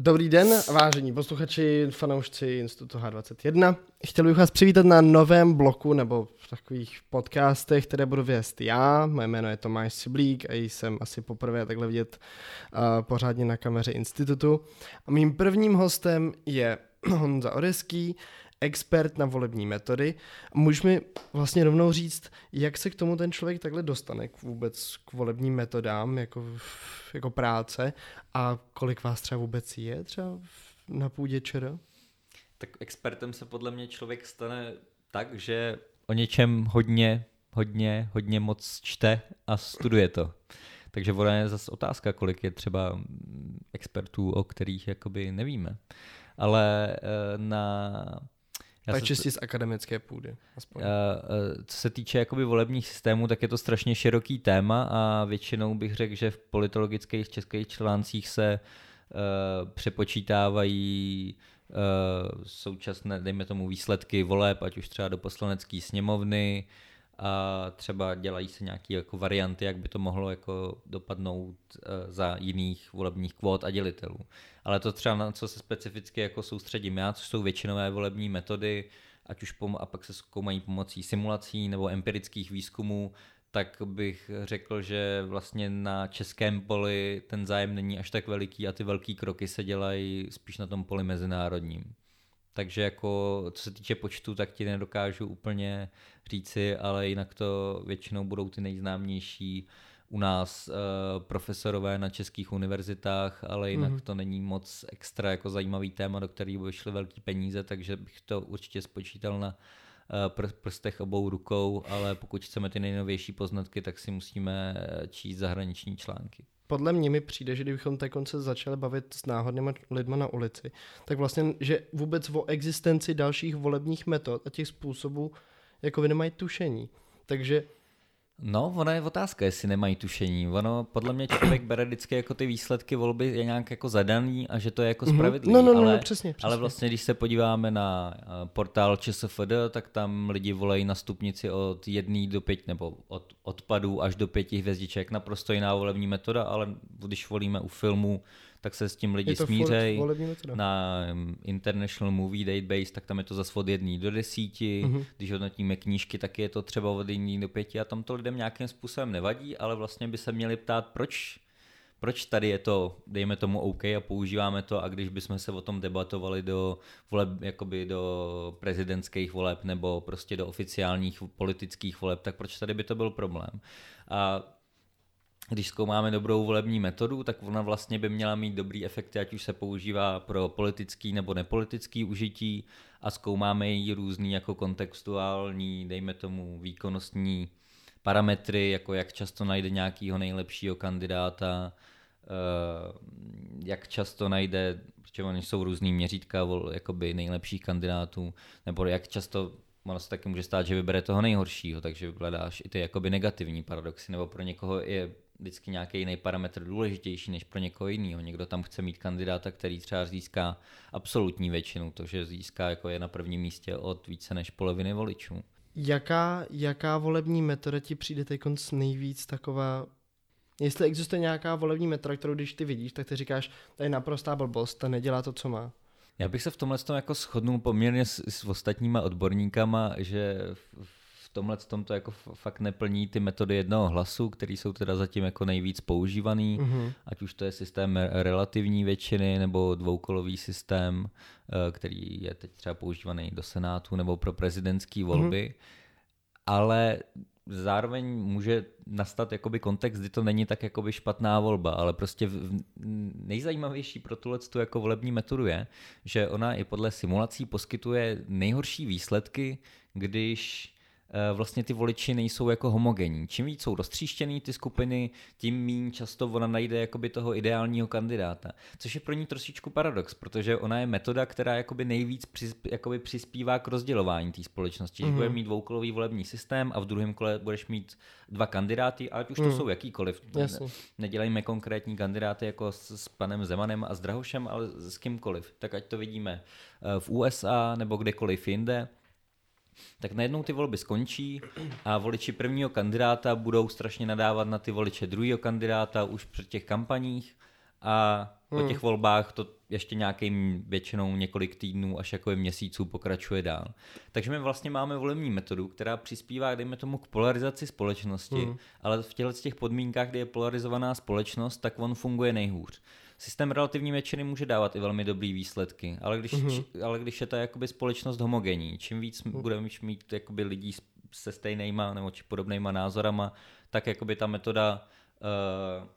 Dobrý den, vážení posluchači, fanoušci Institutu H21. Chtěl bych vás přivítat na novém bloku nebo v takových podcastech, které budu vést já. Moje jméno je Tomáš Siblík a jsem asi poprvé takhle vidět uh, pořádně na kameře Institutu. A mým prvním hostem je Honza Oreský, expert na volební metody. Můžeš mi vlastně rovnou říct, jak se k tomu ten člověk takhle dostane k vůbec k volebním metodám jako, jako práce a kolik vás třeba vůbec je třeba na půdě ČR? Tak expertem se podle mě člověk stane tak, že o něčem hodně, hodně, hodně moc čte a studuje to. Takže ona je zase otázka, kolik je třeba expertů, o kterých jakoby nevíme. Ale eh, na já tak čistě z akademické půdy. Aspoň. Uh, uh, co se týče jakoby volebních systémů, tak je to strašně široký téma a většinou bych řekl, že v politologických českých článcích se uh, přepočítávají uh, současné, dejme tomu, výsledky voleb, ať už třeba do poslanecké sněmovny, a třeba dělají se nějaké jako varianty, jak by to mohlo jako dopadnout uh, za jiných volebních kvót a dělitelů. Ale to třeba na co se specificky jako soustředím já, což jsou většinové volební metody, ať už pom- a pak se zkoumají pomocí simulací nebo empirických výzkumů, tak bych řekl, že vlastně na českém poli ten zájem není až tak veliký a ty velký kroky se dělají spíš na tom poli mezinárodním. Takže jako co se týče počtu, tak ti nedokážu úplně říci, ale jinak to většinou budou ty nejznámější u nás uh, profesorové na českých univerzitách, ale jinak mm-hmm. to není moc extra jako zajímavý téma, do kterého by šly velký peníze, takže bych to určitě spočítal na uh, prstech obou rukou, ale pokud chceme ty nejnovější poznatky, tak si musíme eh, číst zahraniční články podle mě mi přijde, že kdybychom té konce začali bavit s náhodnými lidmi na ulici, tak vlastně, že vůbec o existenci dalších volebních metod a těch způsobů jako vy nemají tušení. Takže No, ona je otázka, jestli nemají tušení. Ono, podle mě člověk bere vždycky jako ty výsledky volby je nějak jako zadaný a že to je jako mhm. spravedlivý. No, no, no, ale, no přesně, přesně. Ale vlastně, když se podíváme na eh, portál ČSFD, tak tam lidi volají na stupnici od jedné do pět, nebo od odpadů až do pěti hvězdiček. Naprosto jiná volební metoda, ale když volíme u filmu, tak se s tím lidi smířej. Na International Movie Database, tak tam je to zase od jedné do desíti. Mm-hmm. Když hodnotíme knížky, tak je to třeba od jedné do pěti a tam to lidem nějakým způsobem nevadí, ale vlastně by se měli ptát, proč proč tady je to, dejme tomu OK a používáme to a když bychom se o tom debatovali do voleb, jakoby do prezidentských voleb nebo prostě do oficiálních politických voleb, tak proč tady by to byl problém? A když zkoumáme dobrou volební metodu, tak ona vlastně by měla mít dobrý efekty, ať už se používá pro politický nebo nepolitický užití a zkoumáme její různý jako kontextuální, dejme tomu výkonnostní parametry, jako jak často najde nějakého nejlepšího kandidáta, eh, jak často najde, protože oni jsou různý měřítka jakoby nejlepších kandidátů, nebo jak často ono se taky může stát, že vybere toho nejhoršího, takže hledáš i ty jakoby negativní paradoxy, nebo pro někoho je vždycky nějaký jiný parametr důležitější než pro někoho jiného. Někdo tam chce mít kandidáta, který třeba získá absolutní většinu, to, že získá jako je na prvním místě od více než poloviny voličů. Jaká, jaká volební metoda ti přijde teď nejvíc taková Jestli existuje nějaká volební metoda, kterou když ty vidíš, tak ty říkáš, to je naprostá blbost, ta nedělá to, co má. Já bych se v tomhle tom jako shodnul poměrně s, s ostatníma odborníkama, že v, tomhle tom to jako fakt neplní ty metody jednoho hlasu, které jsou teda zatím jako nejvíc používaný, mm-hmm. ať už to je systém relativní většiny nebo dvoukolový systém, eh, který je teď třeba používaný do Senátu nebo pro prezidentské mhm. volby, mm-hmm. ale zároveň může nastat jakoby kontext, kdy to není tak jakoby špatná volba, ale prostě nejzajímavější pro tuhle tu jako volební metodu je, že ona i podle simulací poskytuje nejhorší výsledky, když vlastně ty voliči nejsou jako homogenní. Čím víc jsou roztříštěný ty skupiny, tím méně často ona najde jakoby toho ideálního kandidáta. Což je pro ní trošičku paradox, protože ona je metoda, která jakoby nejvíc přispí, jakoby přispívá k rozdělování té společnosti. Mm-hmm. Že bude mít dvoukolový volební systém a v druhém kole budeš mít dva kandidáty, ať už to mm. jsou jakýkoliv. Jasně. Nedělejme konkrétní kandidáty jako s, s panem Zemanem a s Drahošem, ale s kýmkoliv. Tak ať to vidíme eh, v USA nebo kdekoliv jinde tak najednou ty volby skončí a voliči prvního kandidáta budou strašně nadávat na ty voliče druhého kandidáta už před těch kampaních a po těch volbách to ještě nějakým většinou několik týdnů až jako měsíců pokračuje dál. Takže my vlastně máme volební metodu, která přispívá, dejme tomu, k polarizaci společnosti, mm. ale v těchto těch podmínkách, kdy je polarizovaná společnost, tak on funguje nejhůř. Systém relativní většiny může dávat i velmi dobrý výsledky, ale když, mm-hmm. ale když je ta jakoby společnost homogenní, čím víc mm. budeme mít jakoby lidí se stejnýma nebo či podobnýma názorama, tak jakoby ta metoda uh,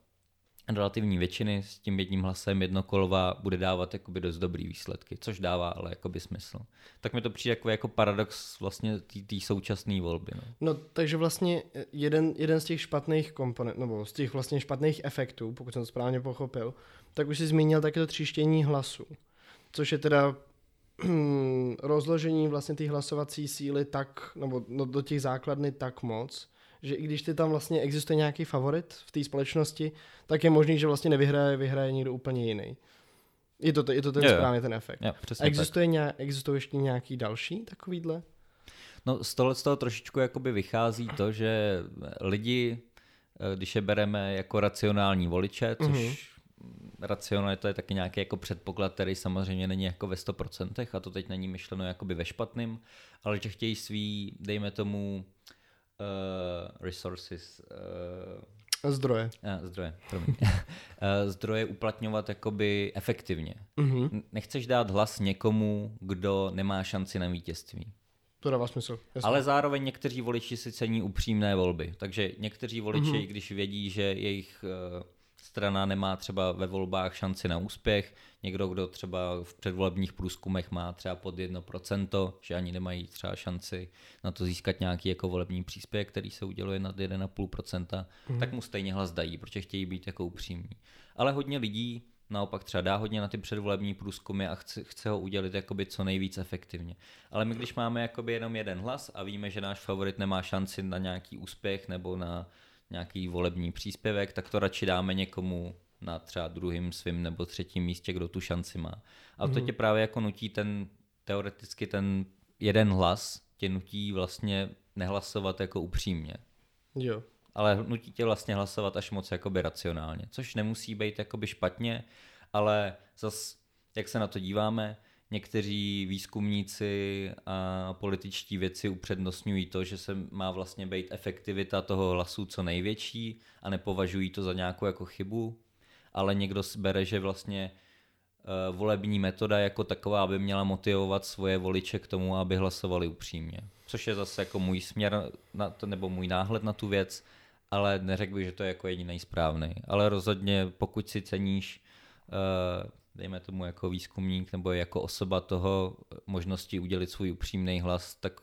relativní většiny s tím jedním hlasem jednokolová bude dávat jakoby dost dobrý výsledky, což dává ale jakoby smysl. Tak mi to přijde jako, jako paradox vlastně té současné volby. No. no. takže vlastně jeden, jeden z těch špatných komponent, nebo z těch vlastně špatných efektů, pokud jsem to správně pochopil, tak už si zmínil také to tříštění hlasu, což je teda rozložení vlastně té hlasovací síly tak, nebo no, do těch základny tak moc, že i když ty tam vlastně existuje nějaký favorit v té společnosti, tak je možný, že vlastně nevyhraje, vyhraje někdo úplně jiný. Je to, je to ten jo, správně ten efekt. Jo, existuje, nějak, existuje ještě nějaký další takovýhle? No z toho, z toho trošičku jakoby vychází to, že lidi, eh, když je bereme jako racionální voliče, což mm-hmm. racionalita je taky nějaký jako předpoklad, který samozřejmě není jako ve 100%, a to teď není myšleno jakoby ve špatným, ale že chtějí svý, dejme tomu, uh, resources. Uh, zdroje. Uh, zdroje, promiň. uh, zdroje uplatňovat jakoby efektivně. Uh-huh. Nechceš dát hlas někomu, kdo nemá šanci na vítězství. To dává smysl. Jasně. Ale zároveň někteří voliči si cení upřímné volby. Takže někteří voliči, uh-huh. když vědí, že jejich uh, strana nemá třeba ve volbách šanci na úspěch, někdo, kdo třeba v předvolebních průzkumech má třeba pod 1%, že ani nemají třeba šanci na to získat nějaký jako volební příspěvek, který se uděluje nad 1,5%, mm. tak mu stejně hlas dají, protože chtějí být jako upřímní. Ale hodně lidí naopak třeba dá hodně na ty předvolební průzkumy a chce, chce ho udělat jakoby co nejvíc efektivně. Ale my když máme jakoby jenom jeden hlas a víme, že náš favorit nemá šanci na nějaký úspěch nebo na nějaký volební příspěvek, tak to radši dáme někomu na třeba druhým svým nebo třetím místě, kdo tu šanci má. A to mhm. tě právě jako nutí ten, teoreticky ten jeden hlas tě nutí vlastně nehlasovat jako upřímně. Jo. Ale nutí tě vlastně hlasovat až moc jakoby racionálně, což nemusí být jakoby špatně, ale zas, jak se na to díváme, Někteří výzkumníci a političtí věci upřednostňují to, že se má vlastně být efektivita toho hlasu co největší a nepovažují to za nějakou jako chybu, ale někdo bere, že vlastně uh, volební metoda jako taková by měla motivovat svoje voliče k tomu, aby hlasovali upřímně. Což je zase jako můj směr na to, nebo můj náhled na tu věc, ale neřekl bych, že to je jako jediný správný. Ale rozhodně, pokud si ceníš uh, dejme tomu jako výzkumník nebo jako osoba toho možnosti udělit svůj upřímný hlas, tak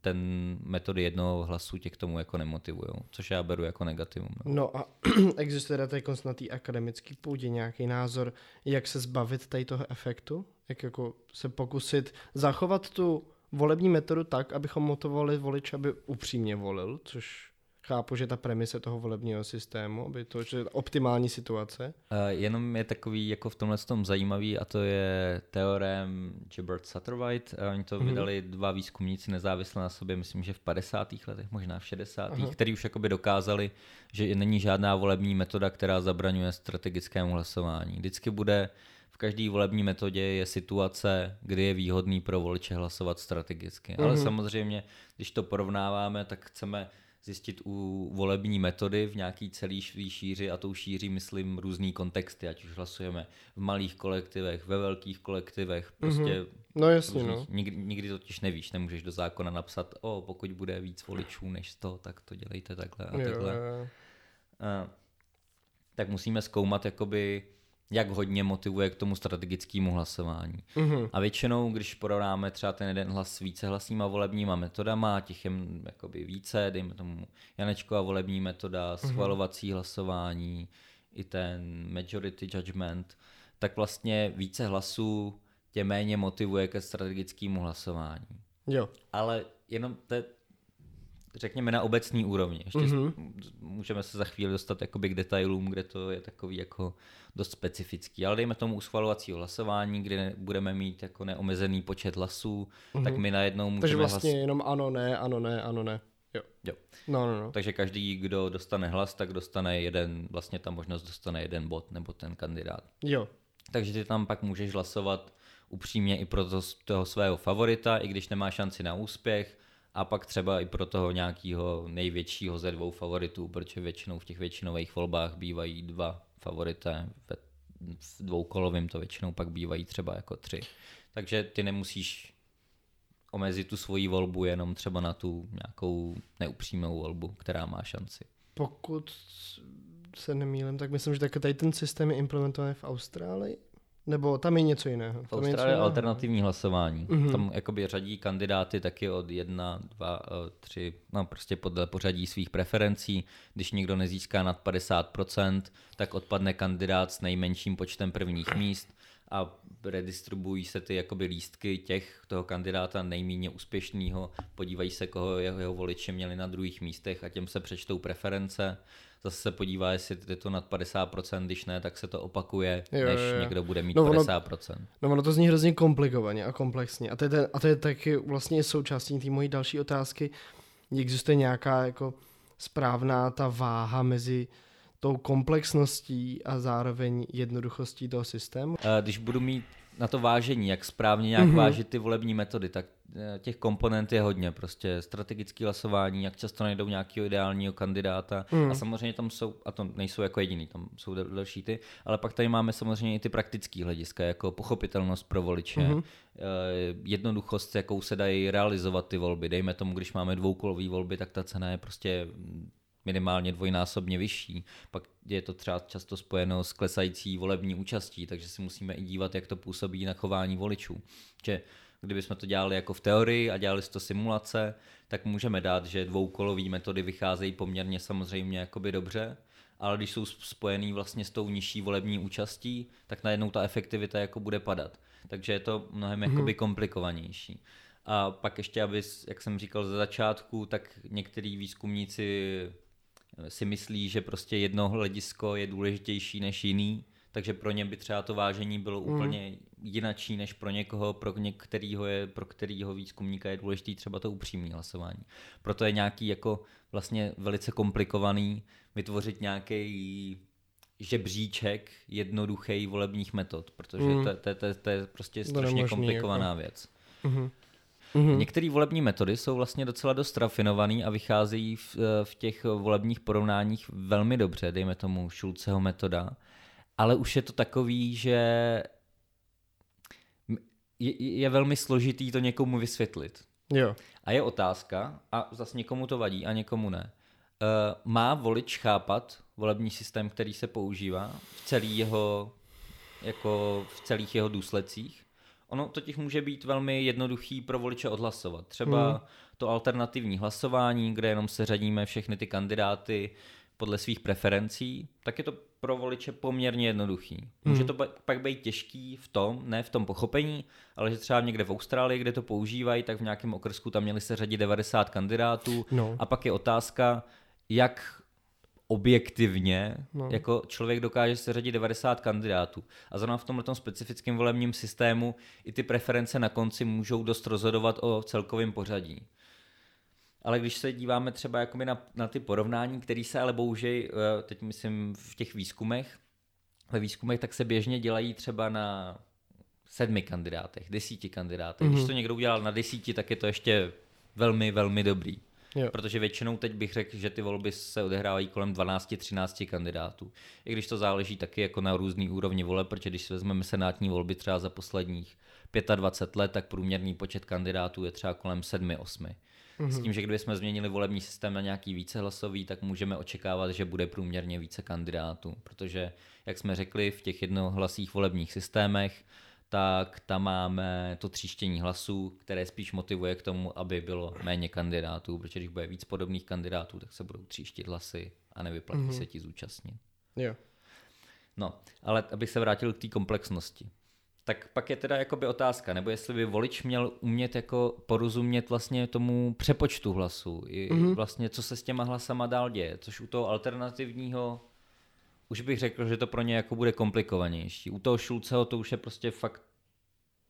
ten metody jednoho hlasu tě k tomu jako nemotivují, což já beru jako negativum. No, a existuje tady na té akademické půdě nějaký názor, jak se zbavit tady toho efektu? Jak jako se pokusit zachovat tu volební metodu tak, abychom motivovali voliče, aby upřímně volil, což chápu, že ta premise toho volebního systému, aby to, že optimální situace. Uh, jenom je takový jako v tomhle tom zajímavý a to je teorem Gilbert Satterwhite. Uh, oni to mm-hmm. vydali dva výzkumníci nezávisle na sobě, myslím, že v 50. letech, možná v 60. Aha. který už jakoby dokázali, že není žádná volební metoda, která zabraňuje strategickému hlasování. Vždycky bude v každé volební metodě je situace, kdy je výhodný pro voliče hlasovat strategicky. Mm-hmm. Ale mhm. samozřejmě, když to porovnáváme, tak chceme zjistit u volební metody v nějaký celý šíři a tou šíří myslím různý kontexty, ať už hlasujeme v malých kolektivech, ve velkých kolektivech, prostě mm-hmm. no jasně, různých, no. Nikdy, nikdy totiž nevíš, nemůžeš do zákona napsat, o, pokud bude víc voličů než to, tak to dělejte takhle a takhle. Jo, jo. A, tak musíme zkoumat jakoby jak hodně motivuje k tomu strategickému hlasování. Mm-hmm. A většinou, když porovnáme třeba ten jeden hlas s více hlasníma volebníma metodama, těch je jakoby více, dejme tomu Janečková volební metoda, mhm. schvalovací mm-hmm. hlasování, i ten majority judgment, tak vlastně více hlasů tě méně motivuje ke strategickému hlasování. Jo. Ale jenom to je řekněme na obecní úrovni. Ještě mm-hmm. můžeme se za chvíli dostat jakoby k detailům, kde to je takový jako dost specifický. Ale dejme tomu u schvalovacího hlasování, kde budeme mít jako neomezený počet hlasů, mm-hmm. tak my najednou můžeme... Takže vlastně hlas... jenom ano, ne, ano, ne, ano, ne. Jo. jo. No, no, no. Takže každý, kdo dostane hlas, tak dostane jeden, vlastně ta možnost dostane jeden bod nebo ten kandidát. Jo. Takže ty tam pak můžeš hlasovat upřímně i pro to, toho svého favorita, i když nemá šanci na úspěch, a pak třeba i pro toho nějakého největšího ze dvou favoritů, protože většinou v těch většinových volbách bývají dva favorité, ve v dvoukolovém to většinou pak bývají třeba jako tři. Takže ty nemusíš omezit tu svoji volbu jenom třeba na tu nějakou neupřímnou volbu, která má šanci. Pokud se nemýlím, tak myslím, že tady ten systém je implementovaný v Austrálii. Nebo tam je něco jiného. V Austrálii je alternativní hlasování. Mm-hmm. Tam jakoby řadí kandidáty taky od jedna, dva, eh, tři, no prostě podle pořadí svých preferencí. Když někdo nezíská nad 50%, tak odpadne kandidát s nejmenším počtem prvních míst a redistribuují se ty jakoby lístky těch, toho kandidáta nejméně úspěšného, podívají se, koho jeho, jeho voliči měli na druhých místech a těm se přečtou preference zase se podívá, jestli je to nad 50%, když ne, tak se to opakuje, jo, než jo, jo. někdo bude mít no, 50%. Ono, no ono to zní hrozně komplikovaně a komplexně. A to je, ten, a to je taky vlastně součástí té mojí další otázky. Existuje nějaká jako správná ta váha mezi tou komplexností a zároveň jednoduchostí toho systému? Když budu mít na to vážení, jak správně nějak mm-hmm. vážit ty volební metody, tak eh, těch komponent je hodně. Prostě strategické hlasování, jak často najdou nějakého ideálního kandidáta. Mm. A samozřejmě tam jsou, a to nejsou jako jediný, tam jsou další ty, ale pak tady máme samozřejmě i ty praktické hlediska, jako pochopitelnost pro voliče, mm-hmm. jednoduchost, jakou se dají realizovat ty volby. Dejme tomu, když máme dvoukolové volby, tak ta cena je prostě minimálně dvojnásobně vyšší. Pak je to třeba často spojeno s klesající volební účastí, takže si musíme i dívat, jak to působí na chování voličů. Že kdybychom to dělali jako v teorii a dělali to simulace, tak můžeme dát, že dvoukolové metody vycházejí poměrně samozřejmě jakoby dobře, ale když jsou spojený vlastně s tou nižší volební účastí, tak najednou ta efektivita jako bude padat. Takže je to mnohem mm-hmm. jakoby komplikovanější. A pak ještě, aby, jak jsem říkal ze začátku, tak některý výzkumníci si myslí, že prostě jedno hledisko je důležitější než jiný, takže pro ně by třeba to vážení bylo mm. úplně jinačí než pro někoho, pro některýho je, pro kterýho výzkumníka je důležitý třeba to upřímné hlasování. Proto je nějaký jako vlastně velice komplikovaný vytvořit nějaký žebříček jednoduchý volebních metod, protože mm. to, to, to, to je prostě strašně komplikovaná jako. věc. Mm-hmm. Mm-hmm. Některé volební metody jsou vlastně docela dost rafinované a vycházejí v, eh, v těch volebních porovnáních velmi dobře, dejme tomu Schulzeho metoda, ale už je to takový, že je, je velmi složitý to někomu vysvětlit. Jo. A je otázka, a zase někomu to vadí a někomu ne. Uh, má volič chápat volební systém, který se používá v celý jeho, jako v celých jeho důsledcích? Ono totiž může být velmi jednoduchý pro voliče odhlasovat. Třeba hmm. to alternativní hlasování, kde jenom se řadíme všechny ty kandidáty podle svých preferencí, tak je to pro voliče poměrně jednoduchý. Může hmm. to pak být těžký v tom, ne v tom pochopení, ale že třeba někde v Austrálii, kde to používají, tak v nějakém okrsku tam měli se řadit 90 kandidátů no. a pak je otázka, jak objektivně no. jako člověk dokáže seřadit 90 kandidátů. A zrovna v tomto specifickém volebním systému i ty preference na konci můžou dost rozhodovat o celkovém pořadí. Ale když se díváme třeba jakoby na, na ty porovnání, které se ale bohužej, eh, teď myslím v těch výzkumech, ve výzkumech tak se běžně dělají třeba na sedmi kandidátech, desíti kandidátech. Mm-hmm. Když mhm. to někdo udělal na desíti, tak je to ještě velmi, velmi dobrý. Jo. Protože většinou teď bych řekl, že ty volby se odehrávají kolem 12-13 kandidátů. I když to záleží taky jako na různý úrovni voleb, protože když si vezmeme senátní volby třeba za posledních 25 let, tak průměrný počet kandidátů je třeba kolem 7-8. Mm-hmm. S tím, že kdybychom změnili volební systém na nějaký vícehlasový, tak můžeme očekávat, že bude průměrně více kandidátů. Protože, jak jsme řekli, v těch jednohlasých volebních systémech tak tam máme to tříštění hlasů, které spíš motivuje k tomu, aby bylo méně kandidátů, protože když bude víc podobných kandidátů, tak se budou tříštit hlasy a nevyplatí mm-hmm. se ti zúčastnit. Jo. No, ale abych se vrátil k té komplexnosti. Tak pak je teda jakoby otázka, nebo jestli by volič měl umět jako porozumět vlastně tomu přepočtu hlasů, i mm-hmm. vlastně co se s těma hlasama dál děje, což u toho alternativního už bych řekl, že to pro ně jako bude komplikovanější. U toho Šulceho to už je prostě fakt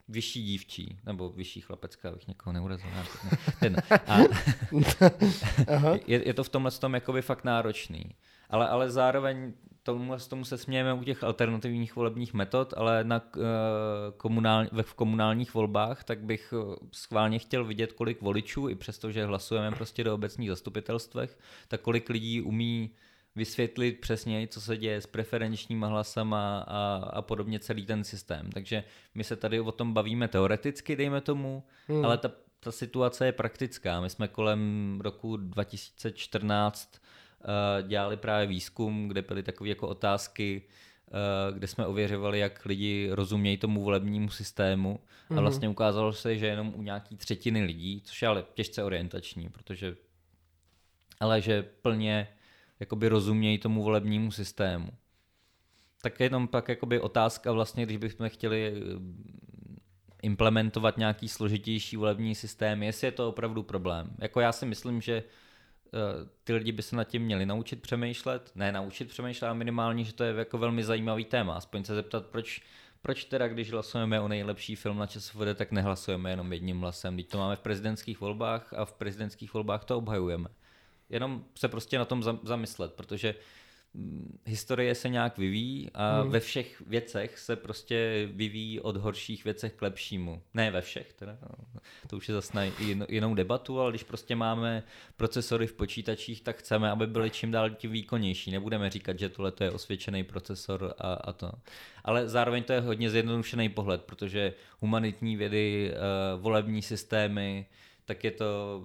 vyšší dívčí, nebo vyšší chlapecká, abych někoho neurazil. Ten. A je, je, to v tomhle tom jakoby fakt náročný. Ale, ale zároveň tomu, tomu se smějeme u těch alternativních volebních metod, ale na uh, komunál, ve v komunálních volbách, tak bych eh, schválně chtěl vidět, kolik voličů, i přesto, že hlasujeme prostě do obecních zastupitelstvech, tak kolik lidí umí vysvětlit přesně, co se děje s preferenčníma hlasama a, a podobně celý ten systém. Takže my se tady o tom bavíme teoreticky, dejme tomu, hmm. ale ta, ta situace je praktická. My jsme kolem roku 2014 uh, dělali právě výzkum, kde byly takové jako otázky, uh, kde jsme ověřovali, jak lidi rozumějí tomu volebnímu systému a mhm. vlastně ukázalo se, že jenom u nějaký třetiny lidí, což je ale těžce orientační, protože ale že plně jakoby rozumějí tomu volebnímu systému. Tak jenom pak jakoby otázka vlastně, když bychom chtěli eh, implementovat nějaký složitější volební systém, jestli je to opravdu problém. Jako já si myslím, že Eh, ty lidi by se nad tím měli naučit přemýšlet, ne naučit přemýšlet, ale minimálně, že to je jako velmi zajímavý téma. Aspoň se zeptat, proč, proč teda, když hlasujeme o nejlepší film na ČSFD, tak nehlasujeme jenom jedním hlasem. Teď to máme v prezidentských volbách a v prezidentských volbách to obhajujeme. Jenom se prostě na tom zamyslet, protože Mm, historie se nějak vyvíjí a hmm. ve všech věcech se prostě vyvíjí od horších věcech k lepšímu. Ne ve všech, teda, no, to už je zase jinou debatu, ale když prostě máme procesory v počítačích, tak chceme, aby byly čím dál tím výkonnější. Nebudeme říkat, že tohle je osvědčený procesor a, a to. Ale zároveň to je hodně zjednodušený pohled, protože humanitní vědy, uh, volební systémy, tak je to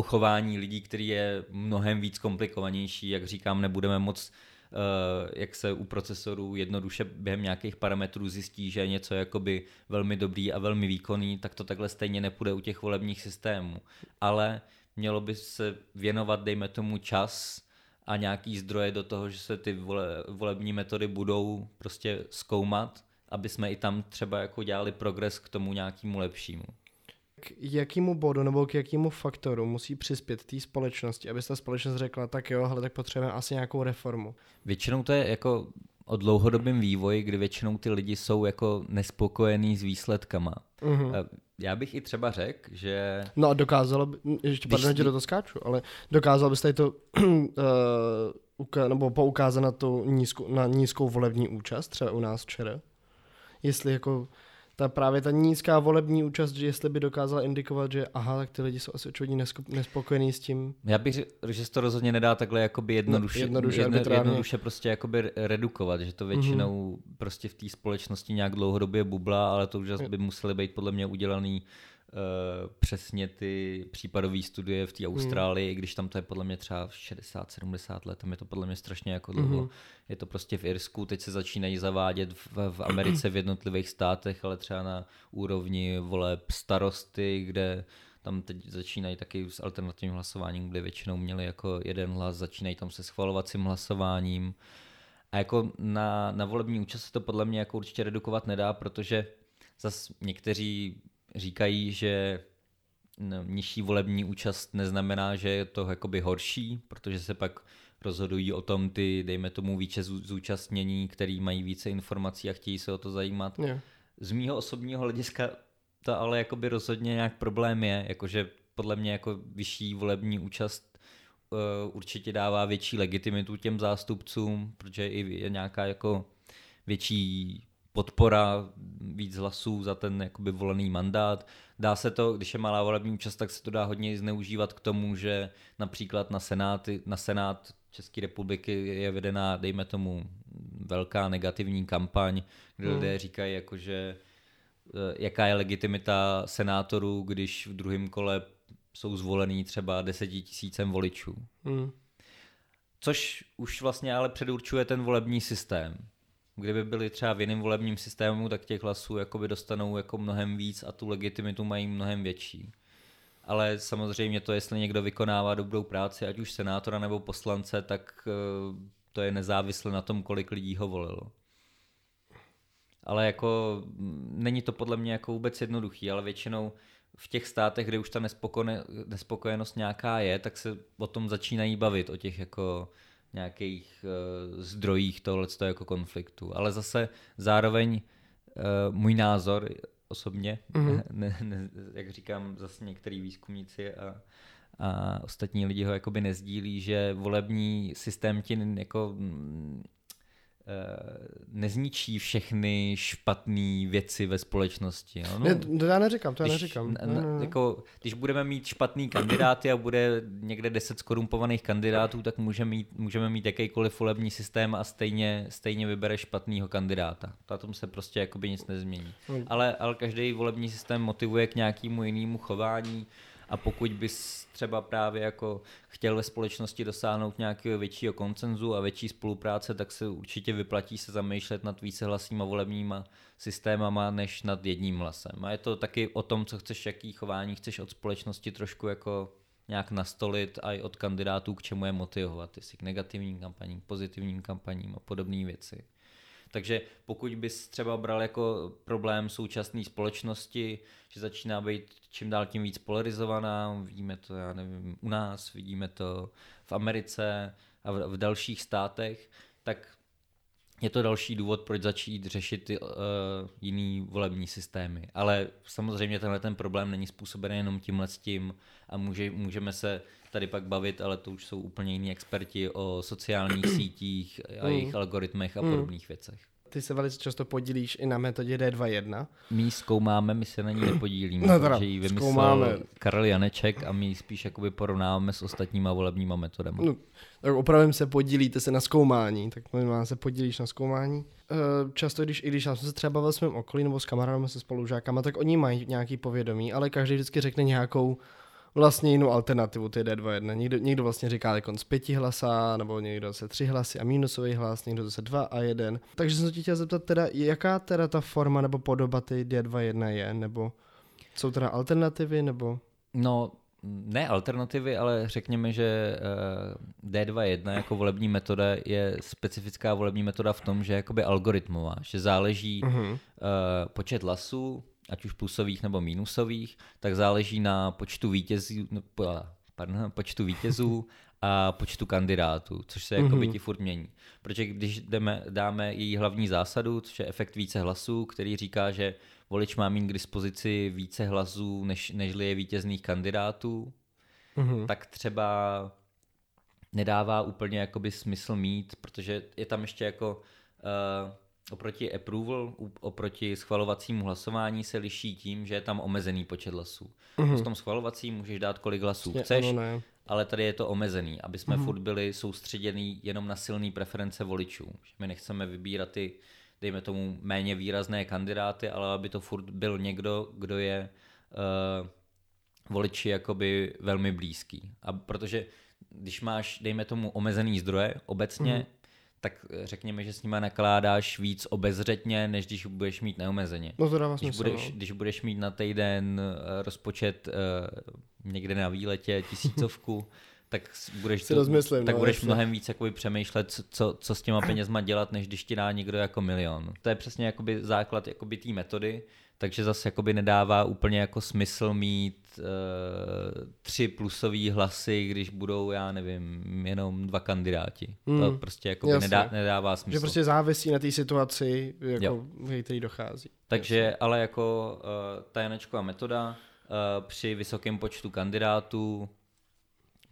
o chování lidí, který je mnohem víc komplikovanější, jak říkám, nebudeme moc Uh, jak se u procesorů jednoduše během nějakých parametrů zjistí, že je něco jakoby velmi dobrý a velmi výkonný, tak to takhle stejně nepůjde u těch volebních systémů. Ale mělo by se věnovat, dejme tomu, čas a nějaký zdroje do toho, že se ty vole, volební metody budou prostě zkoumat, aby jsme i tam třeba jako dělali progres k tomu nějakému lepšímu k jakému bodu nebo k jakému faktoru musí přispět té společnosti, aby ta společnost řekla, tak jo, ale tak potřebujeme asi nějakou reformu. Většinou to je jako o dlouhodobém vývoji, kdy většinou ty lidi jsou jako nespokojení s výsledkama. Mm-hmm. Já bych i třeba řekl, že... No a dokázalo by, ještě Když... pardon, že do to skáču, ale dokázal byste to uh, uka- nebo poukázat na, tu nízkou, na nízkou volební účast, třeba u nás včera? Jestli jako ta právě ta nízká volební účast, že jestli by dokázala indikovat, že aha, tak ty lidi jsou asi očividně nespokojení s tím. Já bych řekl, že se to rozhodně nedá takhle jakoby jednoduše, no, jednoduše, jedno, jednoduše prostě jakoby redukovat, že to většinou mm-hmm. prostě v té společnosti nějak dlouhodobě bubla, ale to už by museli být podle mě udělaný přesně ty případové studie v té hmm. Austrálii, mm. když tam to je podle mě třeba 60-70 let, tam je to podle mě strašně jako dlouho. Mm. Je to prostě v Irsku, teď se začínají zavádět v, v Americe v jednotlivých státech, ale třeba na úrovni voleb starosty, kde tam teď začínají taky s alternativním hlasováním, kde většinou měli jako jeden hlas, začínají tam se schvalovacím hlasováním. A jako na, na volební účast se to podle mě jako určitě redukovat nedá, protože zase někteří říkají, že no, nižší volební účast neznamená, že je to jakoby horší, protože se pak rozhodují o tom ty, dejme tomu, více zúčastnění, který mají více informací a chtějí se o to zajímat. Yeah. Z mýho osobního hlediska to ale jakoby rozhodně nějak problém je, jakože podle mě jako vyšší volební účast uh, určitě dává větší legitimitu těm zástupcům, protože i je nějaká jako větší podpora, víc hlasů za ten jakoby volený mandát. Dá se to, když je malá volební účast, tak se to dá hodně zneužívat k tomu, že například na, senáty, na Senát České republiky je vedená, dejme tomu, velká negativní kampaň, kde hmm. lidé říkají, jako, že eh, jaká je legitimita senátorů, když v druhém kole jsou zvolený třeba desetitisícem voličů. Hmm. Což už vlastně ale předurčuje ten volební systém kdyby byli třeba v jiném volebním systému, tak těch hlasů jakoby dostanou jako mnohem víc a tu legitimitu mají mnohem větší. Ale samozřejmě to, jestli někdo vykonává dobrou práci, ať už senátora nebo poslance, tak eh, to je nezávisle na tom, kolik lidí ho volilo. Ale jako mm, není to podle mě jako vůbec jednoduchý, ale většinou v těch státech, kde už ta nespokojenost nějaká je, tak se o tom začínají bavit, o těch jako nějakých uh, zdrojích tohle jako konfliktu. Ale zase zároveň můj názor osobně, mm-hmm. ne, ne, jak říkám zase některý výzkumníci a, a ostatní lidi ho jakoby nezdílí, že volební systém ti jako Eh, nezničí všechny špatné věci ve společnosti. No, ne, to já neříkám, to já když, neříkám. Ne, ne, ne. Jako, když budeme mít špatný kandidáty a bude někde 10 skorumpovaných kandidátů, tak můžeme mít, můžeme mít jakýkoliv volební systém a stejně, stejně vybere špatného kandidáta. Na tom se prostě jakoby nic nezmění. Hmm. Ale, ale každý volební systém motivuje k nějakému jinému chování a pokud bys třeba právě jako chtěl ve společnosti dosáhnout nějakého většího koncenzu a větší spolupráce, tak se určitě vyplatí se zamýšlet nad vícehlasnýma volebníma systémama, než nad jedním hlasem. A je to taky o tom, co chceš, jaký chování chceš od společnosti trošku jako nějak nastolit a i od kandidátů, k čemu je motivovat, jestli k negativním kampaním, pozitivním kampaním a podobné věci. Takže pokud bys třeba bral jako problém současné společnosti, že začíná být čím dál tím víc polarizovaná, vidíme to, já nevím, u nás, vidíme to v Americe a v, dalších státech, tak je to další důvod, proč začít řešit uh, jiný volební systémy. Ale samozřejmě tenhle ten problém není způsobený jenom tímhle s tím a může, můžeme se tady pak bavit, ale to už jsou úplně jiní experti o sociálních sítích a jejich mm. algoritmech a mm. podobných věcech. Ty se velice často podílíš i na metodě D21. My ji zkoumáme, my se na ní nepodílíme, no teda, protože ji vymyslel zkoumáme. Karel Janeček a my ji spíš jakoby porovnáváme s ostatníma volebníma metodami. No, tak opravdu se podílíte se na zkoumání, tak možná se podílíš na zkoumání. Eh, často, když, i když já jsem se třeba bavil s mým okolí nebo s kamarádem se spolužákama, tak oni mají nějaký povědomí, ale každý vždycky řekne nějakou vlastně jinou alternativu, ty D2.1. Někdo, někdo vlastně říká jako z pěti hlasa, nebo někdo se tři hlasy a minusový hlas, někdo zase dva a jeden. Takže jsem se tě chtěl zeptat teda, jaká teda ta forma nebo podoba ty D2.1 je, nebo jsou teda alternativy, nebo? No, ne alternativy, ale řekněme, že eh, D2.1 jako volební metoda je specifická volební metoda v tom, že je jakoby algoritmová, že záleží uh-huh. počet hlasů, ať už plusových nebo mínusových, tak záleží na počtu vítězů, no, pardon, počtu vítězů a počtu kandidátů, což se jako ti furt mění. Protože když jdeme, dáme její hlavní zásadu, což je efekt více hlasů, který říká, že volič má mít k dispozici více hlasů, než, nežli je vítězných kandidátů, mm-hmm. tak třeba nedává úplně jakoby smysl mít, protože je tam ještě jako uh, oproti approval, oproti schvalovacímu hlasování se liší tím, že je tam omezený počet hlasů. Mm-hmm. V tom schvalovacím můžeš dát kolik hlasů je, chceš, ano, ne. ale tady je to omezený, aby jsme mm-hmm. furt byli soustředěný jenom na silné preference voličů. My nechceme vybírat ty, dejme tomu, méně výrazné kandidáty, ale aby to furt byl někdo, kdo je uh, voliči jakoby velmi blízký. A protože když máš, dejme tomu, omezený zdroje obecně, mm-hmm tak řekněme, že s nima nakládáš víc obezřetně, než když budeš mít neomezeně. No to dává když, smysl, budeš, no. když budeš mít na týden eh, rozpočet uh, někde na výletě tisícovku, tak budeš, to, rozmyslím, tak no, budeš mnohem víc jakoby přemýšlet, co, co s těma penězma dělat, než když ti dá někdo jako milion. To je přesně jakoby základ jakoby té metody, takže zase jakoby nedává úplně jako smysl mít uh, tři plusové hlasy, když budou, já nevím, jenom dva kandidáti. Mm, to hmm. prostě jakoby nedá, nedává smysl. Že prostě závisí na té situaci, jako, který dochází. Takže, jasně. ale jako uh, ta Janečková metoda uh, při vysokém počtu kandidátů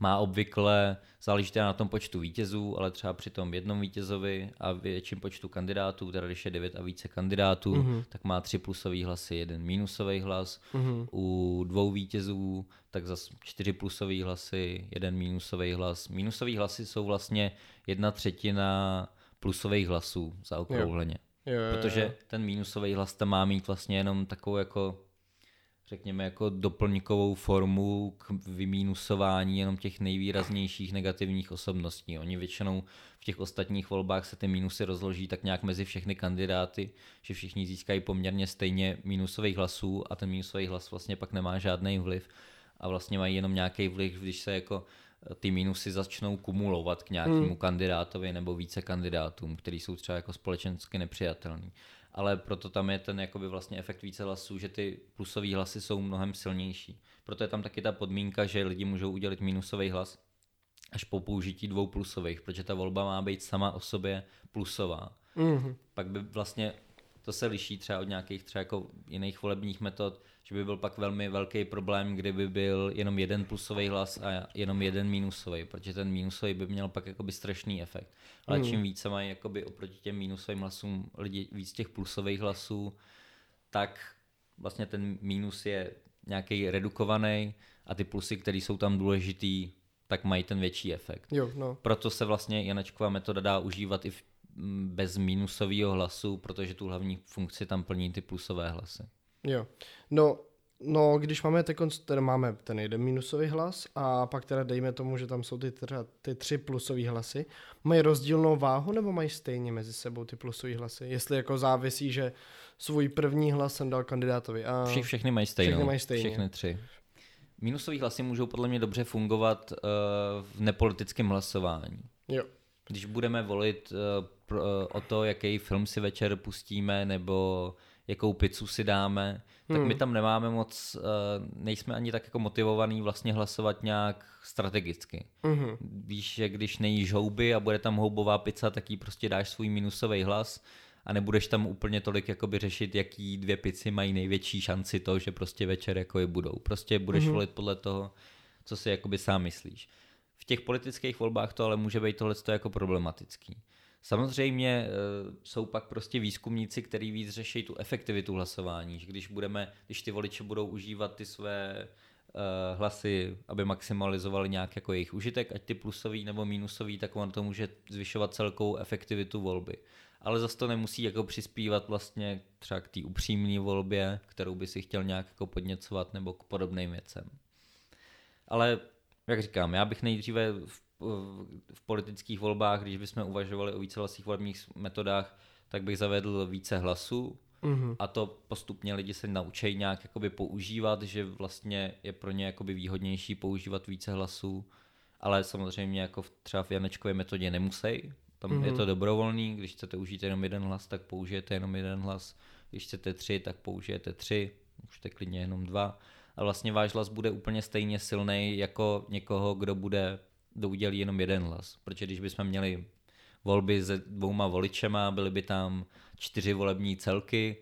má obvykle, záleží teda na tom počtu vítězů, ale třeba při tom jednom vítězovi a větším počtu kandidátů, teda když je 9 a více kandidátů, mm-hmm. tak má tři plusový hlasy, jeden minusový hlas. Mm-hmm. U dvou vítězů tak zase čtyři plusový hlasy, jeden minusový hlas. Minusový hlasy jsou vlastně jedna třetina plusových hlasů zaokrouhleně. Jo. Jo, jo, jo. Protože ten minusový hlas tam má mít vlastně jenom takovou jako řekněme, jako doplňkovou formu k vymínusování jenom těch nejvýraznějších negativních osobností. Oni většinou v těch ostatních volbách se ty mínusy rozloží tak nějak mezi všechny kandidáty, že všichni získají poměrně stejně mínusových hlasů a ten mínusový hlas vlastně pak nemá žádný vliv a vlastně mají jenom nějaký vliv, když se jako ty mínusy začnou kumulovat k nějakému hmm. kandidátovi nebo více kandidátům, který jsou třeba jako společensky nepřijatelný ale proto tam je ten jakoby vlastně efekt více hlasů, že ty plusové hlasy jsou mnohem silnější. Proto je tam taky ta podmínka, že lidi můžou udělit minusový hlas až po použití dvou plusových, protože ta volba má být sama o sobě plusová. Mm-hmm. Pak by vlastně To se liší třeba od nějakých třeba jako jiných volebních metod, že by byl pak velmi velký problém, kdyby byl jenom jeden plusový hlas a jenom jeden minusový, protože ten minusový by měl pak jakoby strašný efekt. Ale hmm. čím více mají jakoby oproti těm minusovým hlasům lidi víc těch plusových hlasů, tak vlastně ten mínus je nějaký redukovaný a ty plusy, které jsou tam důležitý, tak mají ten větší efekt. Jo, no. Proto se vlastně Janečková metoda dá užívat i v, bez minusového hlasu, protože tu hlavní funkci tam plní ty plusové hlasy. Jo, no, no když máme teď, teda máme ten jeden minusový hlas a pak teda dejme tomu, že tam jsou ty, teda, ty tři plusové hlasy, mají rozdílnou váhu nebo mají stejně mezi sebou ty plusové hlasy? Jestli jako závisí, že svůj první hlas jsem dal kandidátovi. A Vši, všechny mají stejnou. Všechny mají stejně. Všechny tři. Minusový hlasy můžou podle mě dobře fungovat uh, v nepolitickém hlasování. Jo. Když budeme volit uh, pro, uh, o to, jaký film si večer pustíme, nebo jakou pizzu si dáme, tak hmm. my tam nemáme moc, uh, nejsme ani tak jako motivovaný vlastně hlasovat nějak strategicky. Hmm. Víš, že když nejíš houby a bude tam houbová pizza, tak jí prostě dáš svůj minusový hlas a nebudeš tam úplně tolik jakoby řešit, jaký dvě pici mají největší šanci to, že prostě večer jako je budou. Prostě budeš mm-hmm. volit podle toho, co si jakoby sám myslíš. V těch politických volbách to ale může být tohle jako problematický. Samozřejmě e, jsou pak prostě výzkumníci, kteří víc řeší tu efektivitu hlasování, že když budeme, když ty voliči budou užívat ty své e, hlasy, aby maximalizovali nějak jako jejich užitek, ať ty plusový nebo minusový, tak on to může zvyšovat celkou efektivitu volby ale zase to nemusí jako přispívat vlastně třeba k té upřímné volbě, kterou by si chtěl nějak jako podněcovat nebo k podobným věcem. Ale jak říkám, já bych nejdříve v, v politických volbách, když bychom uvažovali o více volebních metodách, tak bych zavedl více hlasů, Mm-hmm. A to postupně lidi se naučí nějak jakoby používat, že vlastně je pro ně jakoby výhodnější používat více hlasů, ale samozřejmě jako v, třeba v Janečkové metodě nemusí, tam mm-hmm. je to mhm. dobrovolný, když chcete užít jenom jeden hlas, tak použijete jenom jeden hlas. Když chcete tři, tak použijete tři, můžete klidně jenom dva. A vlastně váš hlas bude úplně stejně silný jako někoho, kdo bude udělí jenom jeden hlas. Protože když bychom měli volby se dvouma voličema, byly by tam čtyři volební celky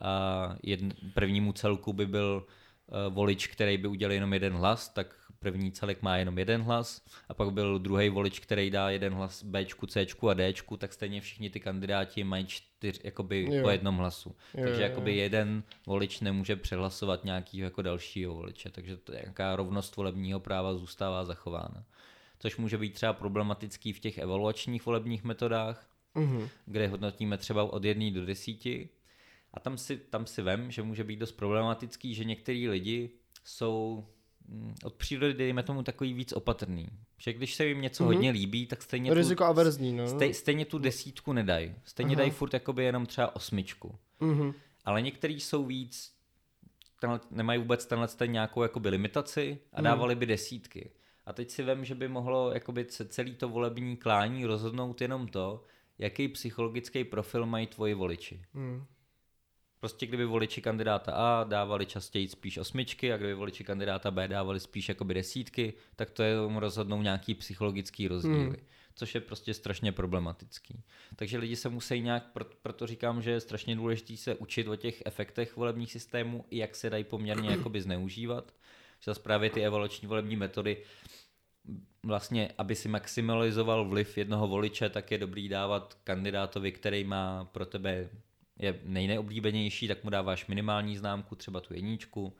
a jedn, prvnímu celku by byl uh, volič, který by udělal jenom jeden hlas, tak první celek má jenom jeden hlas a pak byl druhý volič, který dá jeden hlas B, C a D, tak stejně všichni ty kandidáti mají čtyř, jakoby jo. po jednom hlasu. Jo, takže jo, jakoby jeden volič nemůže přehlasovat nějakého jako dalšího voliče, takže to nějaká rovnost volebního práva zůstává zachována. Což může být třeba problematický v těch evaluačních volebních metodách, mm-hmm. kde hodnotíme třeba od jedné do desíti. A tam si, tam si vem, že může být dost problematický, že některý lidi jsou Mm, od přírody, dejme tomu, takový víc opatrný. Že když se jim něco mm-hmm. hodně líbí, tak stejně Riziko tu, averzní, no. stej, stejně tu desítku nedají. Stejně dají furt jakoby jenom třeba osmičku. Mm-hmm. Ale některý jsou víc, tenhle, nemají vůbec tenhle ten nějakou jakoby limitaci a mhm. dávali by desítky. A teď si vím, že by mohlo jakoby celý to volební klání rozhodnout jenom to, jaký psychologický profil mají tvoji voliči. Mm. Prostě kdyby voliči kandidáta A dávali častěji spíš osmičky a kdyby voliči kandidáta B dávali spíš jakoby desítky, tak to je rozhodnou nějaký psychologický rozdíly. Hmm. Což je prostě strašně problematický. Takže lidi se musí nějak, proto říkám, že je strašně důležité se učit o těch efektech volebních systémů, i jak se dají poměrně jakoby zneužívat. Že právě ty evoluční volební metody vlastně, aby si maximalizoval vliv jednoho voliče, tak je dobrý dávat kandidátovi, který má pro tebe je nejneoblíbenější, tak mu dáváš minimální známku, třeba tu jedničku,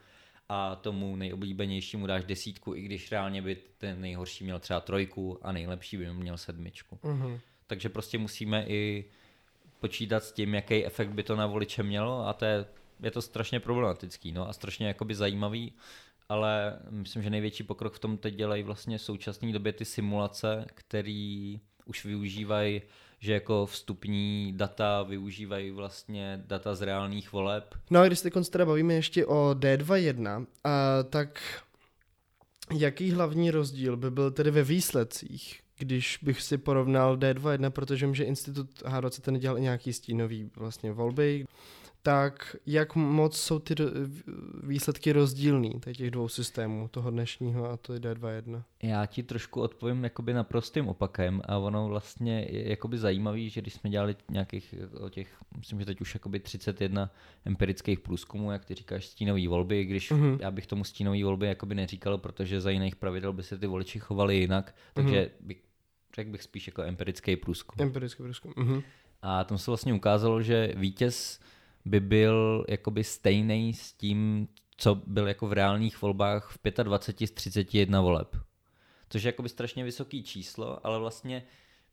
a tomu nejoblíbenějšímu dáš desítku, i když reálně by ten nejhorší měl třeba trojku a nejlepší by měl sedmičku. Mm-hmm. Takže prostě musíme i počítat s tím, jaký efekt by to na voliče mělo a to je, je to strašně problematický no, a strašně jakoby zajímavý, ale myslím, že největší pokrok v tom teď dělají vlastně v současné době ty simulace, které už využívají že jako vstupní data využívají vlastně data z reálných voleb. No a když se teda bavíme ještě o D2.1, a tak jaký hlavní rozdíl by byl tedy ve výsledcích, když bych si porovnal D2.1, protože vím, že Institut H20 ten dělal i nějaký stínový vlastně volby, tak jak moc jsou ty výsledky rozdílný těch dvou systémů, toho dnešního a to D2.1? Já ti trošku odpovím jakoby na prostým opakem a ono vlastně je jakoby zajímavý, že když jsme dělali nějakých o těch, myslím, že teď už jakoby 31 empirických průzkumů, jak ty říkáš, stínové volby, když mm-hmm. já bych tomu stínové volby jakoby neříkal, protože za jiných pravidel by se ty voliči chovali jinak, takže mm-hmm. bych, řekl bych spíš jako empirický průzkum. Empirický průzkum. Mm-hmm. A tam se vlastně ukázalo, že vítěz by byl jakoby stejný s tím, co byl jako v reálných volbách v 25 z 31 voleb. Což je jakoby strašně vysoký číslo, ale vlastně